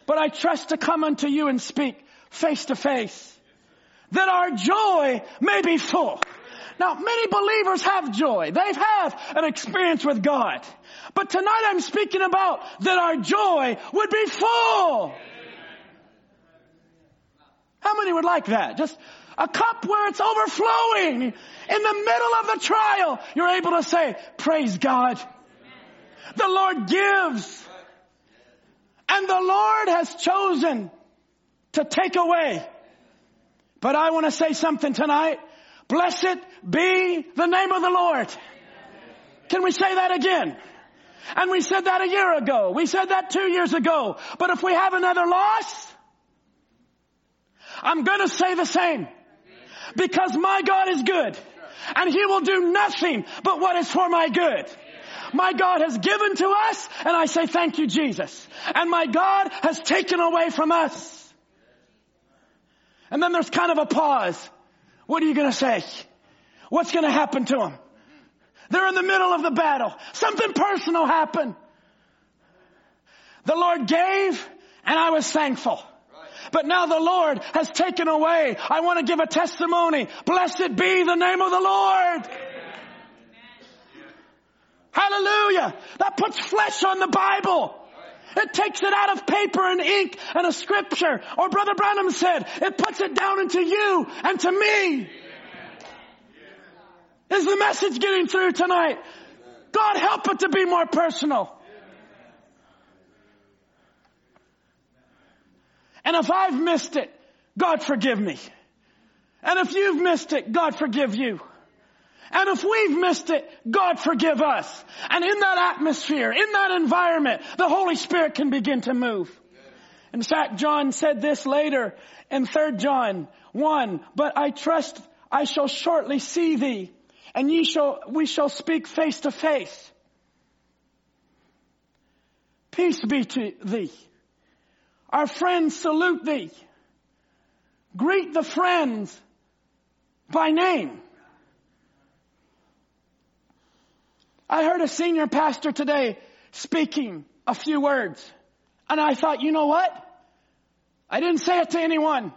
Speaker 1: but I trust to come unto you and speak face to face that our joy may be full. Now, many believers have joy. They've had an experience with God. But tonight I'm speaking about that our joy would be full. How many would like that? Just A cup where it's overflowing. In the middle of the trial, you're able to say, praise God. The Lord gives. And the Lord has chosen to take away. But I want to say something tonight. Blessed be the name of the Lord. Can we say that again? And we said that a year ago. We said that two years ago. But if we have another loss, I'm gonna say the same. Because my God is good. And He will do nothing but what is for my good. My God has given to us, and I say thank you, Jesus. And my God has taken away from us. And then there's kind of a pause. What are you gonna say? What's gonna happen to them? They're in the middle of the battle. Something personal happened. The Lord gave, and I was thankful. But now the Lord has taken away. I want to give a testimony. Blessed be the name of the Lord. Hallelujah. That puts flesh on the Bible. It takes it out of paper and ink and a scripture. Or Brother Branham said, it puts it down into you and to me. Is the message getting through tonight? God help it to be more personal. And if I've missed it, God forgive me. And if you've missed it, God forgive you. And if we've missed it, God forgive us. And in that atmosphere, in that environment, the Holy Spirit can begin to move. In fact, John said this later in 3 John 1, but I trust I shall shortly see thee and ye shall, we shall speak face to face. Peace be to thee. Our friends salute thee. Greet the friends by name. I heard a senior pastor today speaking a few words. And I thought, you know what? I didn't say it to anyone.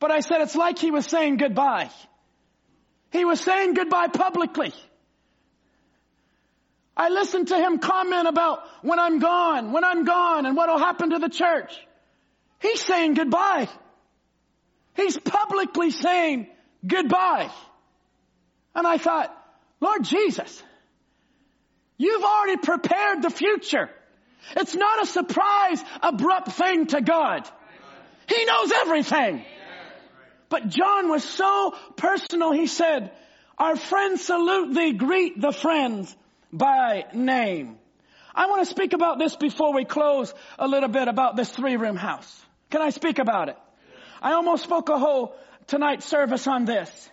Speaker 1: But I said it's like he was saying goodbye. He was saying goodbye publicly. I listened to him comment about when I'm gone, when I'm gone, and what'll happen to the church. He's saying goodbye. He's publicly saying goodbye. And I thought, Lord Jesus, you've already prepared the future. It's not a surprise, abrupt thing to God. He knows everything. But John was so personal, he said, our friends salute thee, greet the friends by name. I want to speak about this before we close a little bit about this three room house. Can I speak about it? I almost spoke a whole tonight's service on this.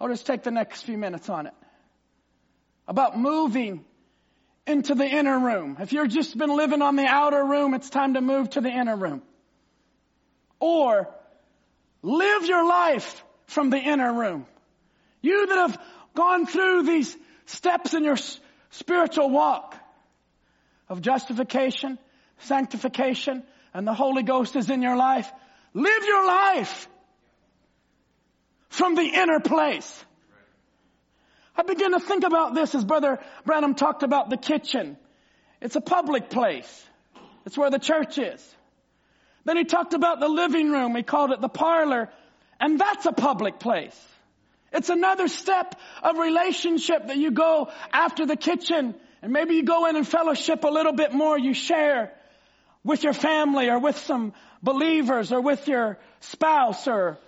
Speaker 1: I'll just take the next few minutes on it. About moving into the inner room. If you've just been living on the outer room, it's time to move to the inner room. Or live your life from the inner room. You that have gone through these steps in your spiritual walk of justification, sanctification, and the Holy Ghost is in your life, live your life from the inner place. I began to think about this as Brother Branham talked about the kitchen. It's a public place. It's where the church is. Then he talked about the living room. He called it the parlor. And that's a public place. It's another step of relationship that you go after the kitchen and maybe you go in and fellowship a little bit more. You share with your family or with some believers or with your spouse or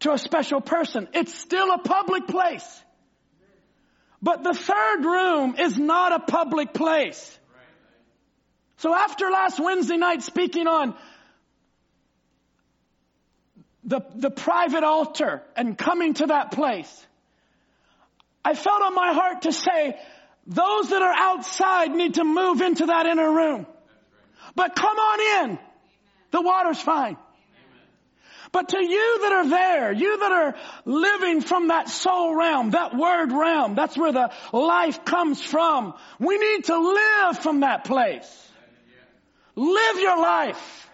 Speaker 1: to a special person. It's still a public place. But the third room is not a public place. So after last Wednesday night speaking on the, the private altar and coming to that place, I felt on my heart to say, those that are outside need to move into that inner room. But come on in. The water's fine. But to you that are there, you that are living from that soul realm, that word realm, that's where the life comes from. We need to live from that place. Live your life.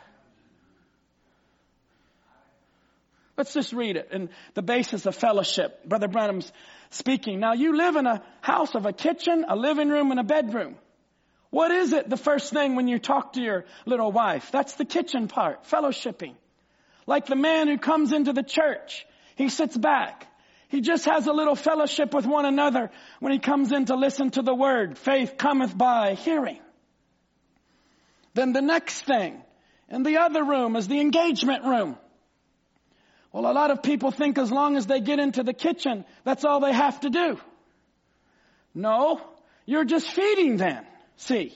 Speaker 1: Let's just read it in the basis of fellowship. Brother Branham's speaking. Now you live in a house of a kitchen, a living room, and a bedroom. What is it the first thing when you talk to your little wife? That's the kitchen part, fellowshipping. Like the man who comes into the church, he sits back. He just has a little fellowship with one another when he comes in to listen to the word. Faith cometh by hearing. Then the next thing in the other room is the engagement room. Well, a lot of people think as long as they get into the kitchen, that's all they have to do. No, you're just feeding then. See,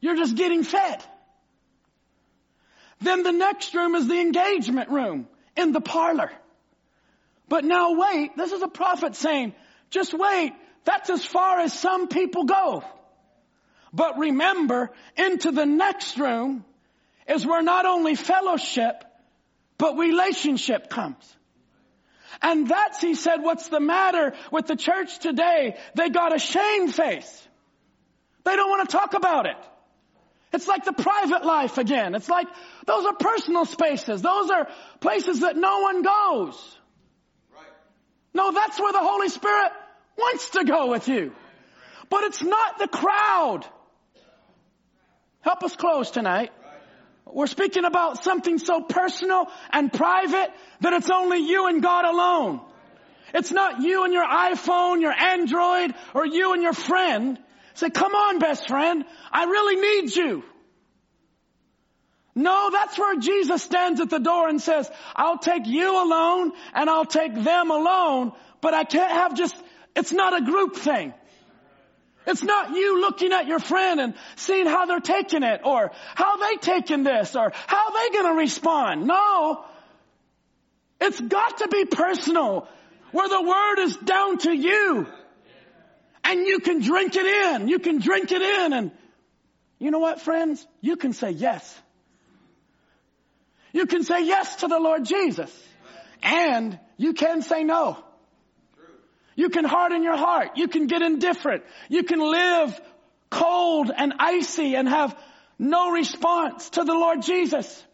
Speaker 1: you're just getting fed. Then the next room is the engagement room in the parlor. But now wait, this is a prophet saying, just wait, that's as far as some people go. But remember, into the next room is where not only fellowship, but relationship comes. And that's, he said, what's the matter with the church today? They got a shame face. They don't want to talk about it. It's like the private life again. It's like those are personal spaces. Those are places that no one goes. Right. No, that's where the Holy Spirit wants to go with you. But it's not the crowd. Help us close tonight. We're speaking about something so personal and private that it's only you and God alone. It's not you and your iPhone, your Android, or you and your friend. Say, come on, best friend. I really need you. No, that's where Jesus stands at the door and says, I'll take you alone and I'll take them alone, but I can't have just, it's not a group thing. It's not you looking at your friend and seeing how they're taking it or how they taking this or how they gonna respond. No. It's got to be personal where the word is down to you. And you can drink it in. You can drink it in and you know what, friends? You can say yes. You can say yes to the Lord Jesus. And you can say no. You can harden your heart. You can get indifferent. You can live cold and icy and have no response to the Lord Jesus.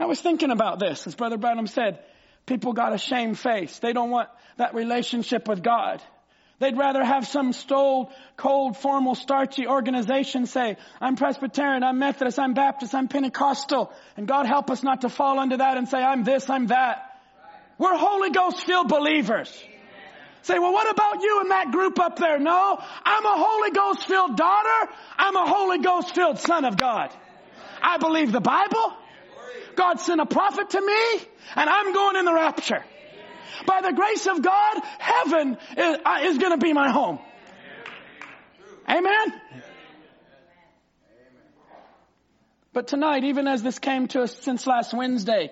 Speaker 1: I was thinking about this, as Brother Branham said, people got a shame face. They don't want that relationship with God. They'd rather have some stoled, cold, formal, starchy organization say, I'm Presbyterian, I'm Methodist, I'm Baptist, I'm Pentecostal. And God help us not to fall into that and say, I'm this, I'm that. We're Holy Ghost filled believers. Say, well, what about you and that group up there? No, I'm a Holy Ghost filled daughter. I'm a Holy Ghost filled son of God. I believe the Bible. God sent a prophet to me and I'm going in the rapture. By the grace of God, heaven is, uh, is going to be my home. Amen? But tonight, even as this came to us since last Wednesday,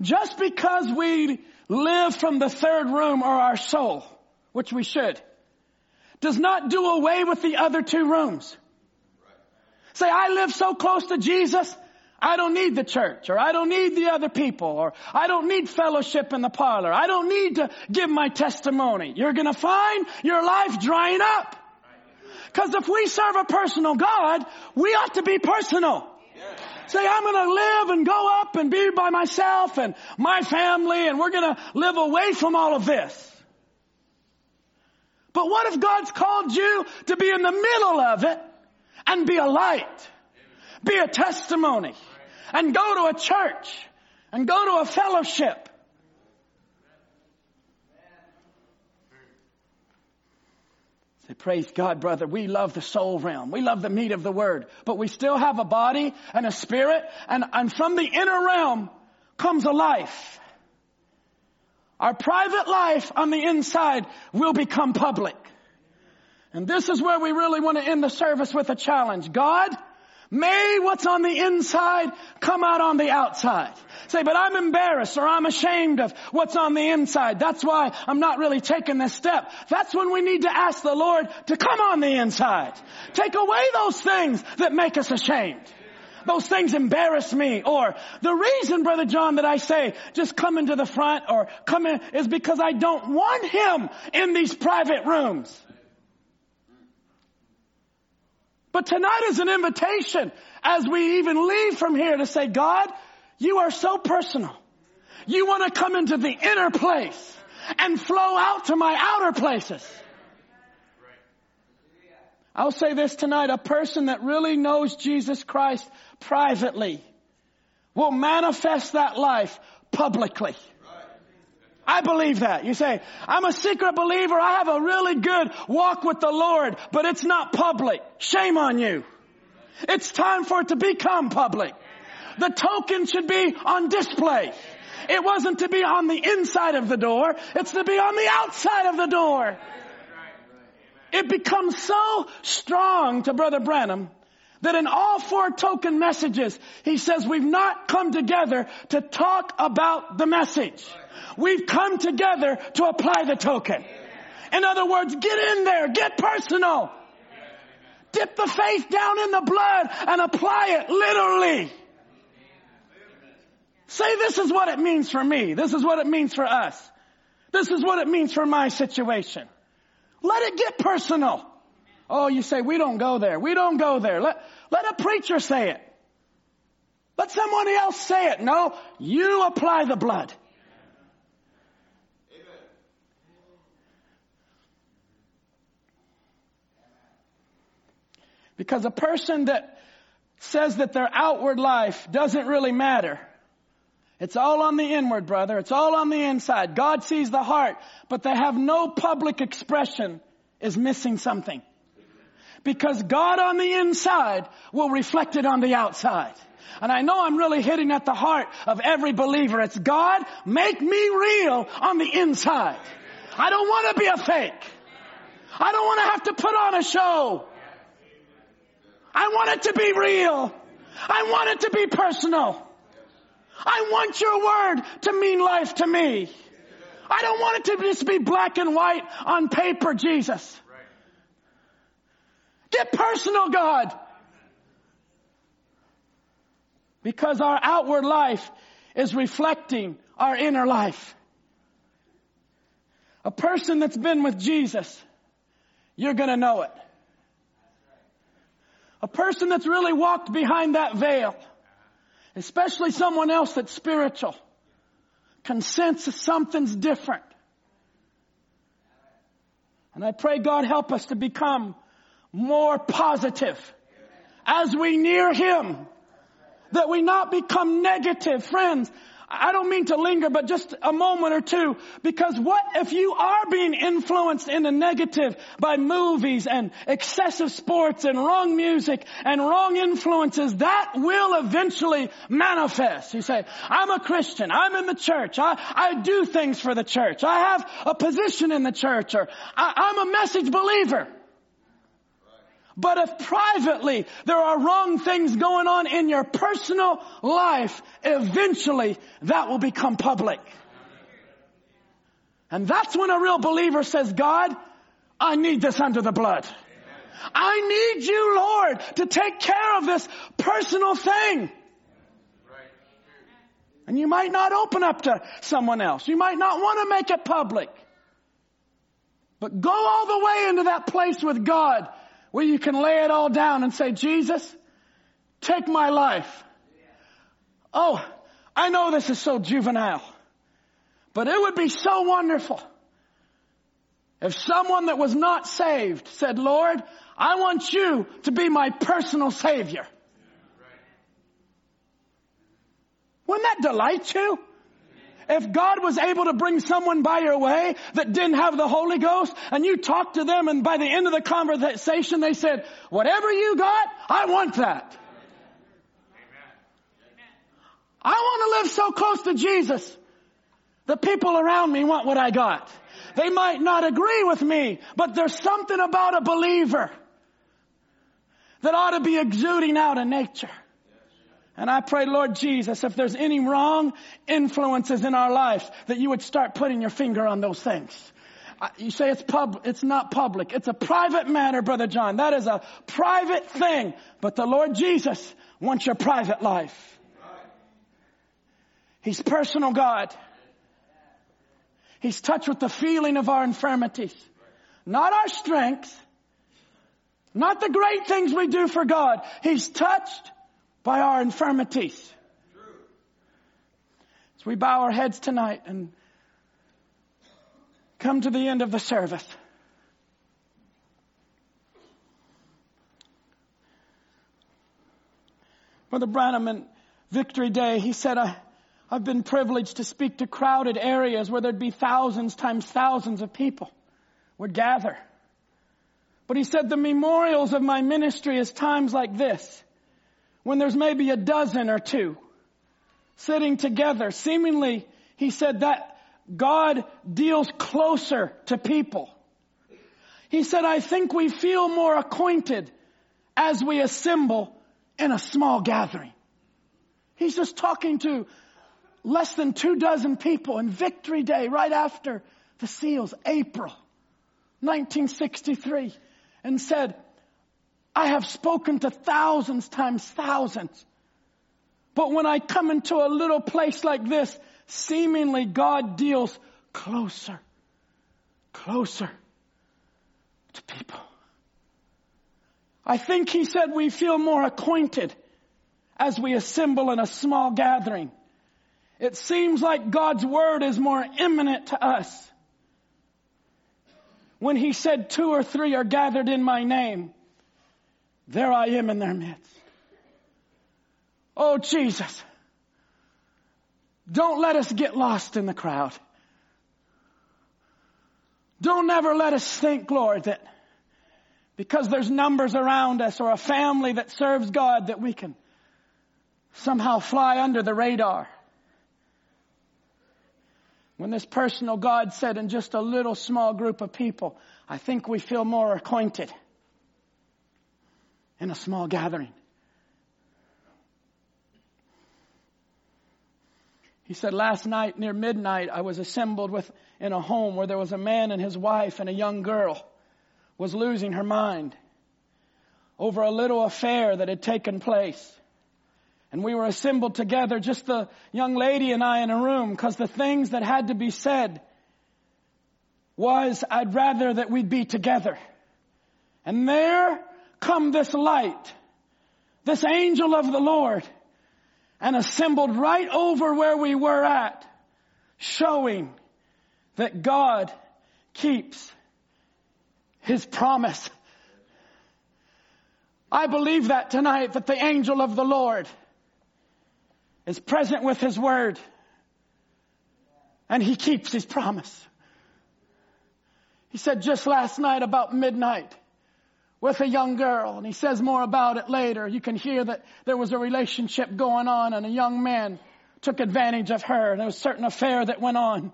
Speaker 1: just because we live from the third room or our soul, which we should, does not do away with the other two rooms. Say, I live so close to Jesus, I don't need the church or I don't need the other people or I don't need fellowship in the parlor. I don't need to give my testimony. You're going to find your life drying up. Cause if we serve a personal God, we ought to be personal. Say, I'm going to live and go up and be by myself and my family and we're going to live away from all of this. But what if God's called you to be in the middle of it and be a light? Be a testimony and go to a church and go to a fellowship. Say, praise God, brother. We love the soul realm. We love the meat of the word, but we still have a body and a spirit and, and from the inner realm comes a life. Our private life on the inside will become public. And this is where we really want to end the service with a challenge. God, May what's on the inside come out on the outside. Say, but I'm embarrassed or I'm ashamed of what's on the inside. That's why I'm not really taking this step. That's when we need to ask the Lord to come on the inside. Take away those things that make us ashamed. Those things embarrass me. Or the reason, Brother John, that I say just come into the front or come in is because I don't want him in these private rooms. But tonight is an invitation as we even leave from here to say, God, you are so personal. You want to come into the inner place and flow out to my outer places. I'll say this tonight, a person that really knows Jesus Christ privately will manifest that life publicly. I believe that. You say, I'm a secret believer. I have a really good walk with the Lord, but it's not public. Shame on you. It's time for it to become public. The token should be on display. It wasn't to be on the inside of the door. It's to be on the outside of the door. It becomes so strong to Brother Branham that in all four token messages, he says we've not come together to talk about the message. We've come together to apply the token. In other words, get in there, get personal. Dip the faith down in the blood and apply it literally. Say this is what it means for me. This is what it means for us. This is what it means for my situation. Let it get personal. Oh, you say, we don't go there. We don't go there. Let, let a preacher say it. Let somebody else say it. No, you apply the blood. Because a person that says that their outward life doesn't really matter. It's all on the inward, brother. It's all on the inside. God sees the heart, but they have no public expression is missing something. Because God on the inside will reflect it on the outside. And I know I'm really hitting at the heart of every believer. It's God, make me real on the inside. I don't want to be a fake. I don't want to have to put on a show. I want it to be real. I want it to be personal. I want your word to mean life to me. I don't want it to just be black and white on paper, Jesus. Get personal, God. Because our outward life is reflecting our inner life. A person that's been with Jesus, you're gonna know it. A person that's really walked behind that veil, especially someone else that's spiritual, can sense something's different. And I pray God help us to become more positive as we near Him. That we not become negative. Friends, I don't mean to linger, but just a moment or two, because what if you are being influenced in the negative by movies and excessive sports and wrong music and wrong influences, that will eventually manifest. You say, I'm a Christian, I'm in the church, I, I do things for the church, I have a position in the church, or I, I'm a message believer. But if privately there are wrong things going on in your personal life, eventually that will become public. And that's when a real believer says, God, I need this under the blood. I need you, Lord, to take care of this personal thing. And you might not open up to someone else. You might not want to make it public. But go all the way into that place with God where you can lay it all down and say, Jesus, take my life. Oh, I know this is so juvenile, but it would be so wonderful if someone that was not saved said, Lord, I want you to be my personal savior. Wouldn't that delight you? If God was able to bring someone by your way that didn't have the Holy Ghost and you talked to them and by the end of the conversation they said, whatever you got, I want that. I want to live so close to Jesus. The people around me want what I got. They might not agree with me, but there's something about a believer that ought to be exuding out in nature. And I pray, Lord Jesus, if there's any wrong influences in our life, that you would start putting your finger on those things. You say it's pub, it's not public. It's a private matter, Brother John. That is a private thing. But the Lord Jesus wants your private life. He's personal God. He's touched with the feeling of our infirmities. Not our strength. Not the great things we do for God. He's touched by our infirmities. As we bow our heads tonight and come to the end of the service. Brother Branham in Victory Day, he said, I, I've been privileged to speak to crowded areas where there'd be thousands times thousands of people would gather. But he said the memorials of my ministry is times like this, when there's maybe a dozen or two sitting together. Seemingly, he said that God deals closer to people. He said, I think we feel more acquainted as we assemble in a small gathering. He's just talking to less than two dozen people in Victory Day right after the seals, April 1963 and said, I have spoken to thousands times thousands. But when I come into a little place like this, seemingly God deals closer, closer to people. I think he said we feel more acquainted as we assemble in a small gathering. It seems like God's word is more imminent to us when he said two or three are gathered in my name, there I am in their midst. Oh Jesus, don't let us get lost in the crowd. Don't ever let us think, Lord, that because there's numbers around us or a family that serves God that we can somehow fly under the radar. When this personal God said in just a little small group of people, I think we feel more acquainted in a small gathering. He said, last night near midnight, I was assembled with, in a home where there was a man and his wife and a young girl was losing her mind over a little affair that had taken place. And we were assembled together, just the young lady and I in a room, because the things that had to be said was, I'd rather that we'd be together. And there come this light, this angel of the Lord, and assembled right over where we were at, showing that God keeps His promise. I believe that tonight, that the angel of the Lord is present with His Word. And He keeps His promise. He said just last night about midnight with a young girl, and he says more about it later. You can hear that there was a relationship going on and a young man took advantage of her and there was a certain affair that went on.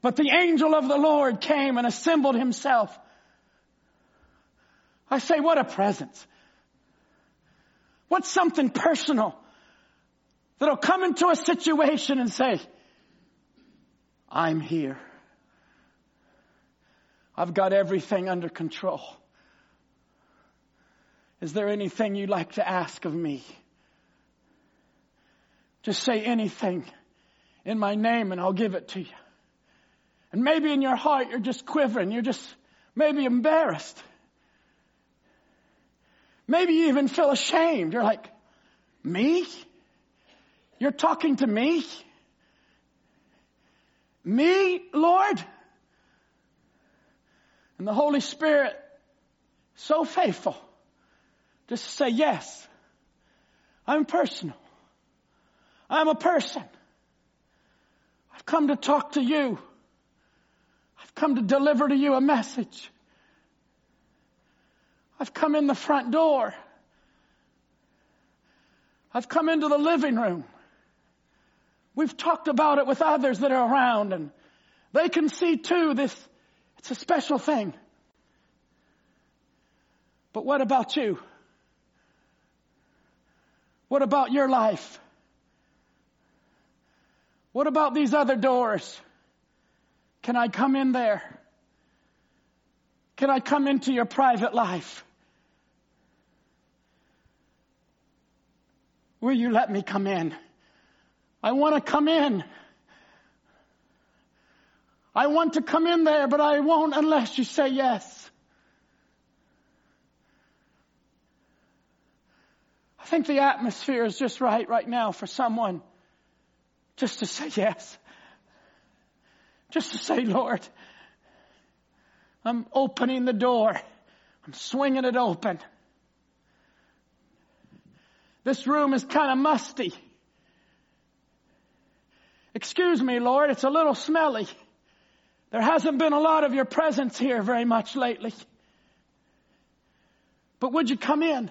Speaker 1: But the angel of the Lord came and assembled himself. I say, what a presence. What's something personal that'll come into a situation and say, I'm here. I've got everything under control. Is there anything you'd like to ask of me? Just say anything in my name and I'll give it to you. And maybe in your heart you're just quivering. You're just maybe embarrassed. Maybe you even feel ashamed. You're like, me? You're talking to me? Me, Lord? And the Holy Spirit, so faithful, just say, yes, I'm personal. I'm a person. I've come to talk to you. I've come to deliver to you a message. I've come in the front door. I've come into the living room. We've talked about it with others that are around and they can see too this, it's a special thing. But what about you? What about your life? What about these other doors? Can I come in there? Can I come into your private life? Will you let me come in? I want to come in. I want to come in there, but I won't unless you say yes. Think the atmosphere is just right right now for someone just to say yes. Just to say, Lord, I'm opening the door. I'm swinging it open. This room is kind of musty. Excuse me, Lord, it's a little smelly. There hasn't been a lot of your presence here very much lately. But would you come in?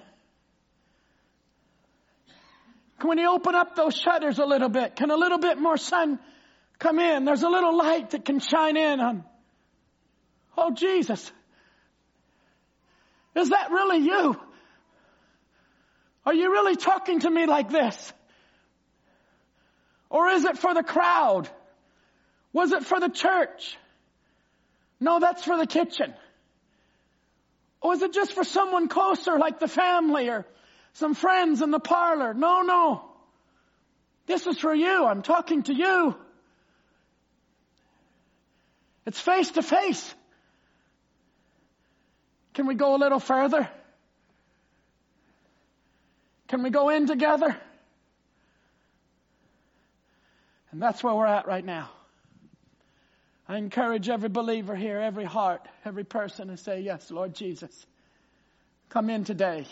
Speaker 1: Can you open up those shutters a little bit? Can a little bit more sun come in? There's a little light that can shine in on. Oh, Jesus. Is that really you? Are you really talking to me like this? Or is it for the crowd? Was it for the church? No, that's for the kitchen. Or is it just for someone closer like the family or some friends in the parlor? No, no. This is for you. I'm talking to you. It's face to face. Can we go a little further? Can we go in together? And that's where we're at right now. I encourage every believer here, every heart, every person to say, Yes, Lord Jesus. Come in today.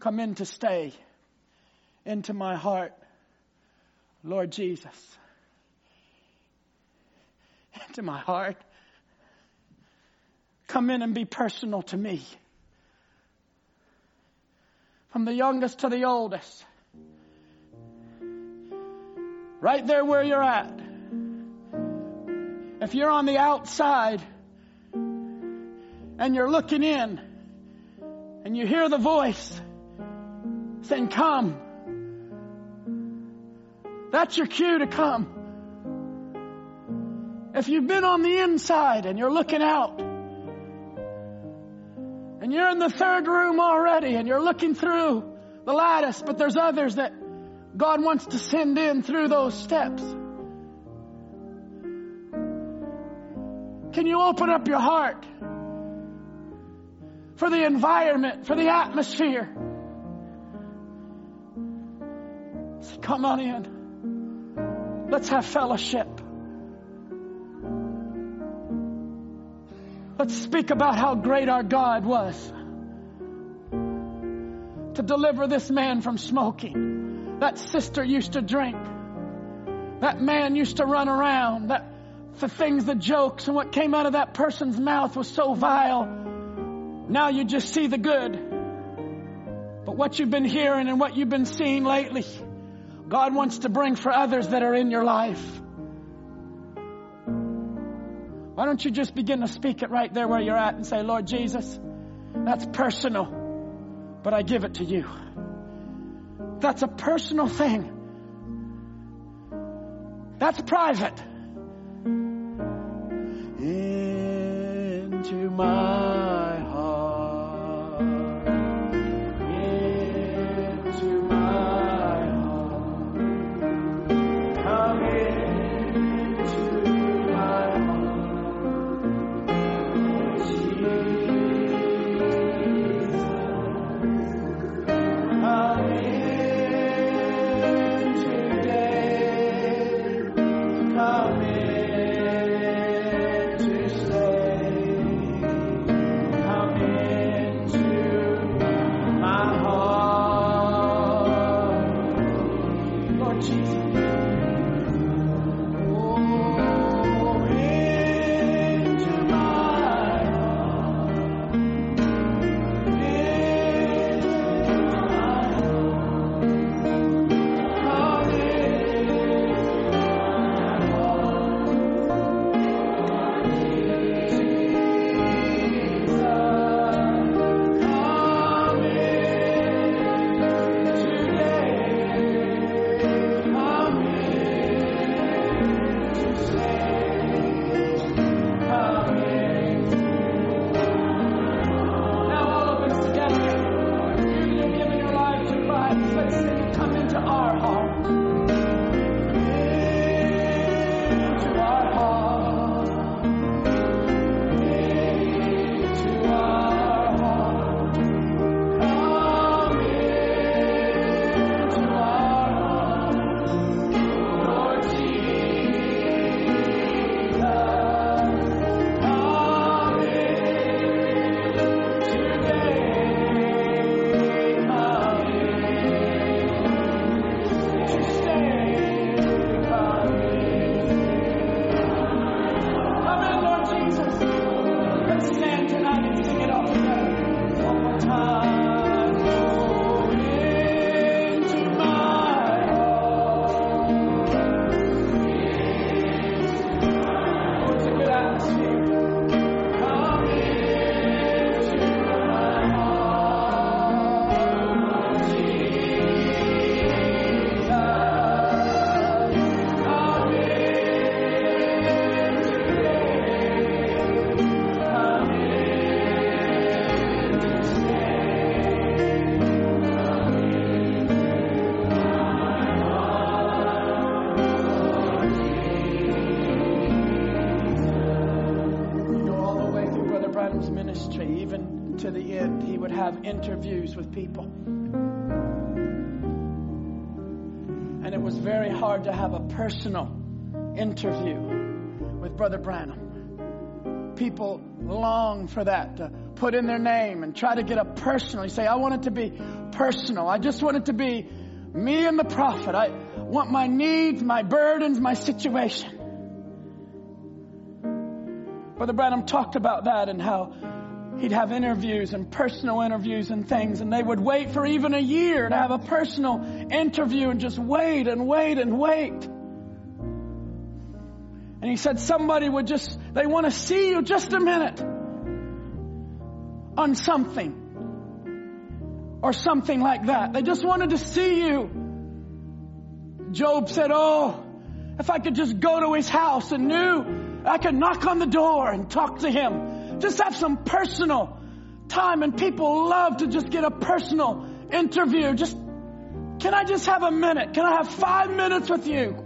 Speaker 1: Come in to stay into my heart, Lord Jesus. Into my heart. Come in and be personal to me. From the youngest to the oldest. Right there where you're at. If you're on the outside and you're looking in and you hear the voice saying, Come, that's your cue to come. If you've been on the inside and you're looking out, and you're in the third room already and you're looking through the lattice, but there's others that God wants to send in through those steps. Can you open up your heart for the environment, for the atmosphere? Come on in. Let's have fellowship. Let's speak about how great our God was to deliver this man from smoking. That sister used to drink. That man used to run around. That the things, the jokes, and what came out of that person's mouth was so vile. Now you just see the good. But what you've been hearing and what you've been seeing lately, God wants to bring for others that are in your life. Why don't you just begin to speak it right there where you're at and say, Lord Jesus, that's personal, but I give it to you. That's a personal thing. That's private. Into my for that, to put in their name and try to get a personal. You say, I want it to be personal. I just want it to be me and the prophet. I want my needs, my burdens, my situation. Brother Branham talked about that and how he'd have interviews and personal interviews and things, and they would wait for even a year to have a personal interview and just wait and wait and wait. And he said somebody would just, they want to see you just a minute on something or something like that. They just wanted to see you. Job said, Oh, if I could just go to his house and knew I could knock on the door and talk to him. Just have some personal time and people love to just get a personal interview. Just, can I just have a minute? Can I have five minutes with you?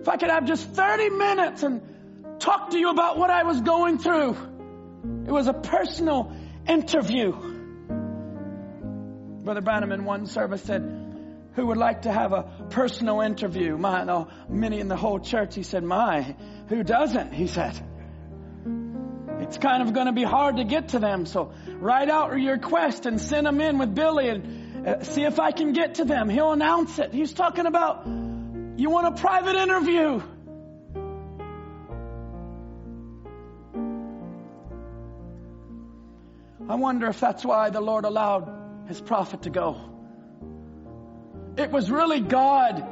Speaker 1: If I could have just 30 minutes and talk to you about what I was going through. It was a personal interview. Brother Branham in one service said, who would like to have a personal interview? My, no, many in the whole church. He said, my, who doesn't? He said, it's kind of going to be hard to get to them. So write out your request and send them in with Billy and uh, see if I can get to them. He'll announce it. He's talking about you want a private interview. I wonder if that's why the Lord allowed his prophet to go. It was really God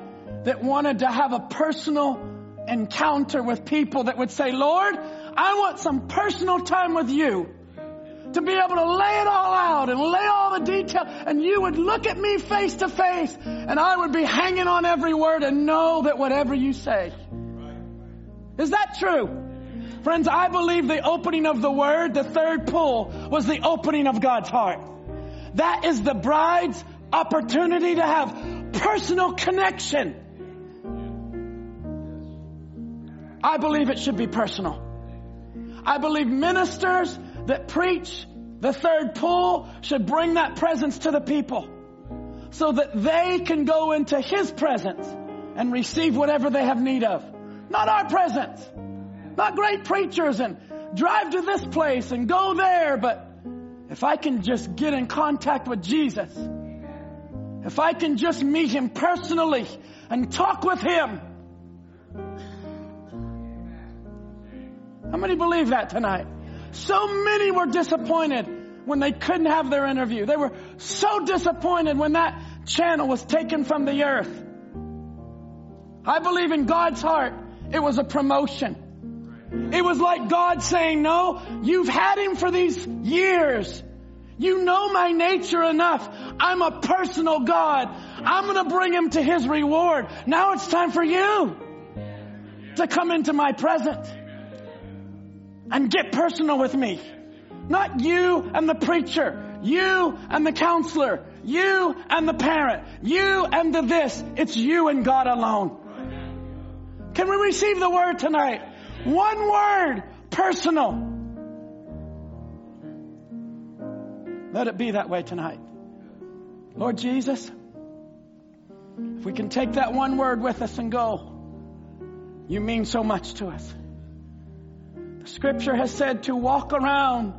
Speaker 1: that wanted to have a personal encounter with people that would say, Lord, I want some personal time with you to be able to lay it all out and lay all the detail and you would look at me face to face and I would be hanging on every word and know that whatever you say. Is that true? Friends, I believe the opening of the word, the third pull, was the opening of God's heart. That is the bride's opportunity to have personal connection. I believe it should be personal. I believe ministers that preach the third pull should bring that presence to the people so that they can go into His presence and receive whatever they have need of. Not our presence. Not great preachers and drive to this place and go there, but if I can just get in contact with Jesus, if I can just meet Him personally and talk with Him. How many believe that tonight? So many were disappointed when they couldn't have their interview. They were so disappointed when that channel was taken from the earth. I believe in God's heart, it was a promotion. It was like God saying, no, you've had him for these years. You know my nature enough. I'm a personal God. I'm going to bring him to his reward. Now it's time for you to come into my presence and get personal with me. Not you and the preacher, you and the counselor, you and the parent, you and the this. It's you and God alone. Can we receive the word tonight? One word, personal. Let it be that way tonight. Lord Jesus, if we can take that one word with us and go, you mean so much to us. The scripture has said to walk around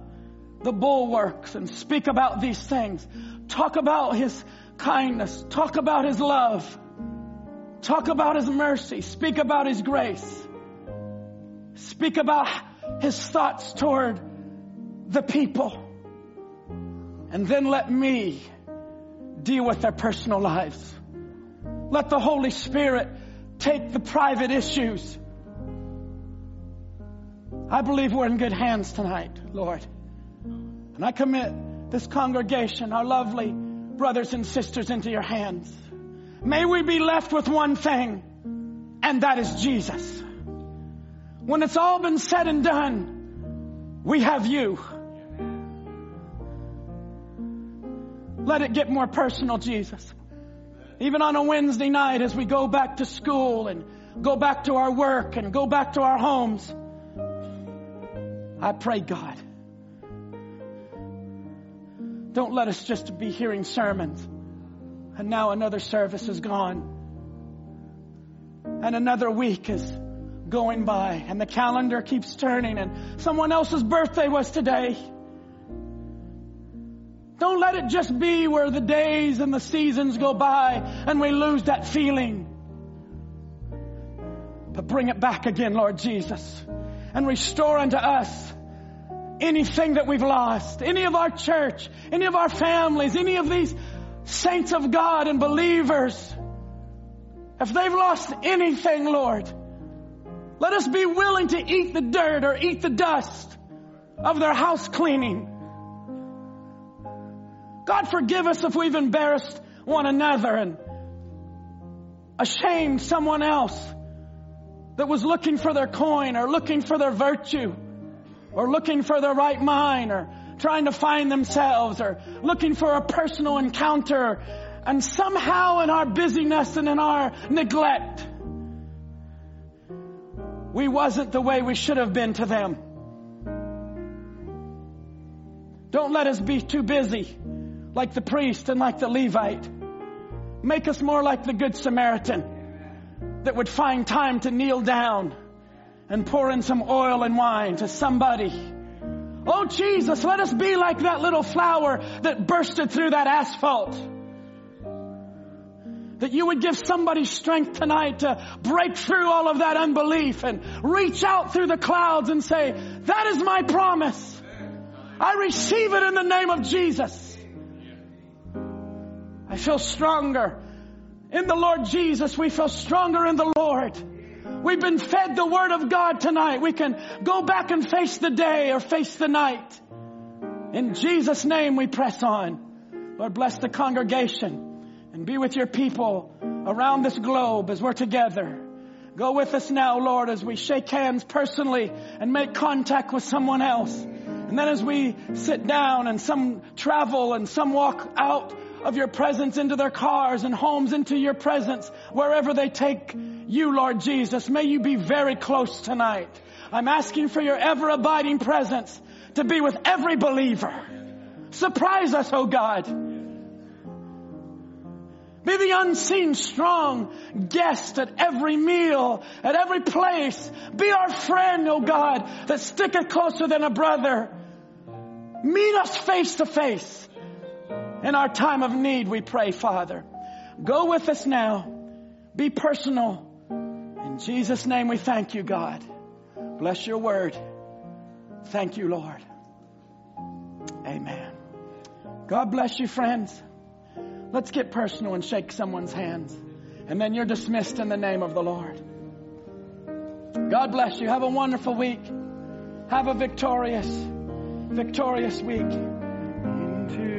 Speaker 1: the bulwarks and speak about these things. Talk about his kindness. Talk about His love. Talk about His mercy. Speak about His grace. Speak about His thoughts toward the people. And then let me deal with their personal lives. Let the Holy Spirit take the private issues. I believe we're in good hands tonight, Lord. And I commit this congregation, our lovely brothers and sisters, into your hands. May we be left with one thing, and that is Jesus. When it's all been said and done, we have you. Let it get more personal, Jesus. Even on a Wednesday night as we go back to school and go back to our work and go back to our homes, I pray, God, don't let us just be hearing sermons and now another service is gone and another week is going by and the calendar keeps turning and someone else's birthday was today. Don't let it just be where the days and the seasons go by and we lose that feeling. But bring it back again, Lord Jesus, and restore unto us anything that we've lost, any of our church, any of our families, any of these saints of God and believers. If they've lost anything, Lord, let us be willing to eat the dirt or eat the dust of their house cleaning. God forgive us if we've embarrassed one another and ashamed someone else that was looking for their coin or looking for their virtue or looking for their right mind or trying to find themselves or looking for a personal encounter and somehow in our busyness and in our neglect we wasn't the way we should have been to them. Don't let us be too busy like the priest and like the Levite. Make us more like the Good Samaritan that would find time to kneel down and pour in some oil and wine to somebody. Oh Jesus, let us be like that little flower that bursted through that asphalt. That you would give somebody strength tonight to break through all of that unbelief and reach out through the clouds and say, that is my promise. I receive it in the name of Jesus. I feel stronger. In the Lord Jesus, we feel stronger in the Lord. We've been fed the Word of God tonight. We can go back and face the day or face the night. In Jesus' name we press on. Lord, bless the congregation and be with your people around this globe as we're together. Go with us now, Lord, as we shake hands personally and make contact with someone else. And then as we sit down and some travel and some walk out of your presence into their cars and homes into your presence wherever they take you, Lord Jesus. May you be very close tonight. I'm asking for your ever abiding presence to be with every believer. Surprise us, oh God. Be the unseen strong guest at every meal, at every place. Be our friend, oh God, that sticketh closer than a brother. Meet us face to face. In our time of need, we pray, Father. Go with us now. Be personal. In Jesus' name, we thank you, God. Bless your word. Thank you, Lord. Amen. God bless you, friends. Let's get personal and shake someone's hands. And then you're dismissed in the name of the Lord. God bless you. Have a wonderful week. Have a victorious, victorious week. Into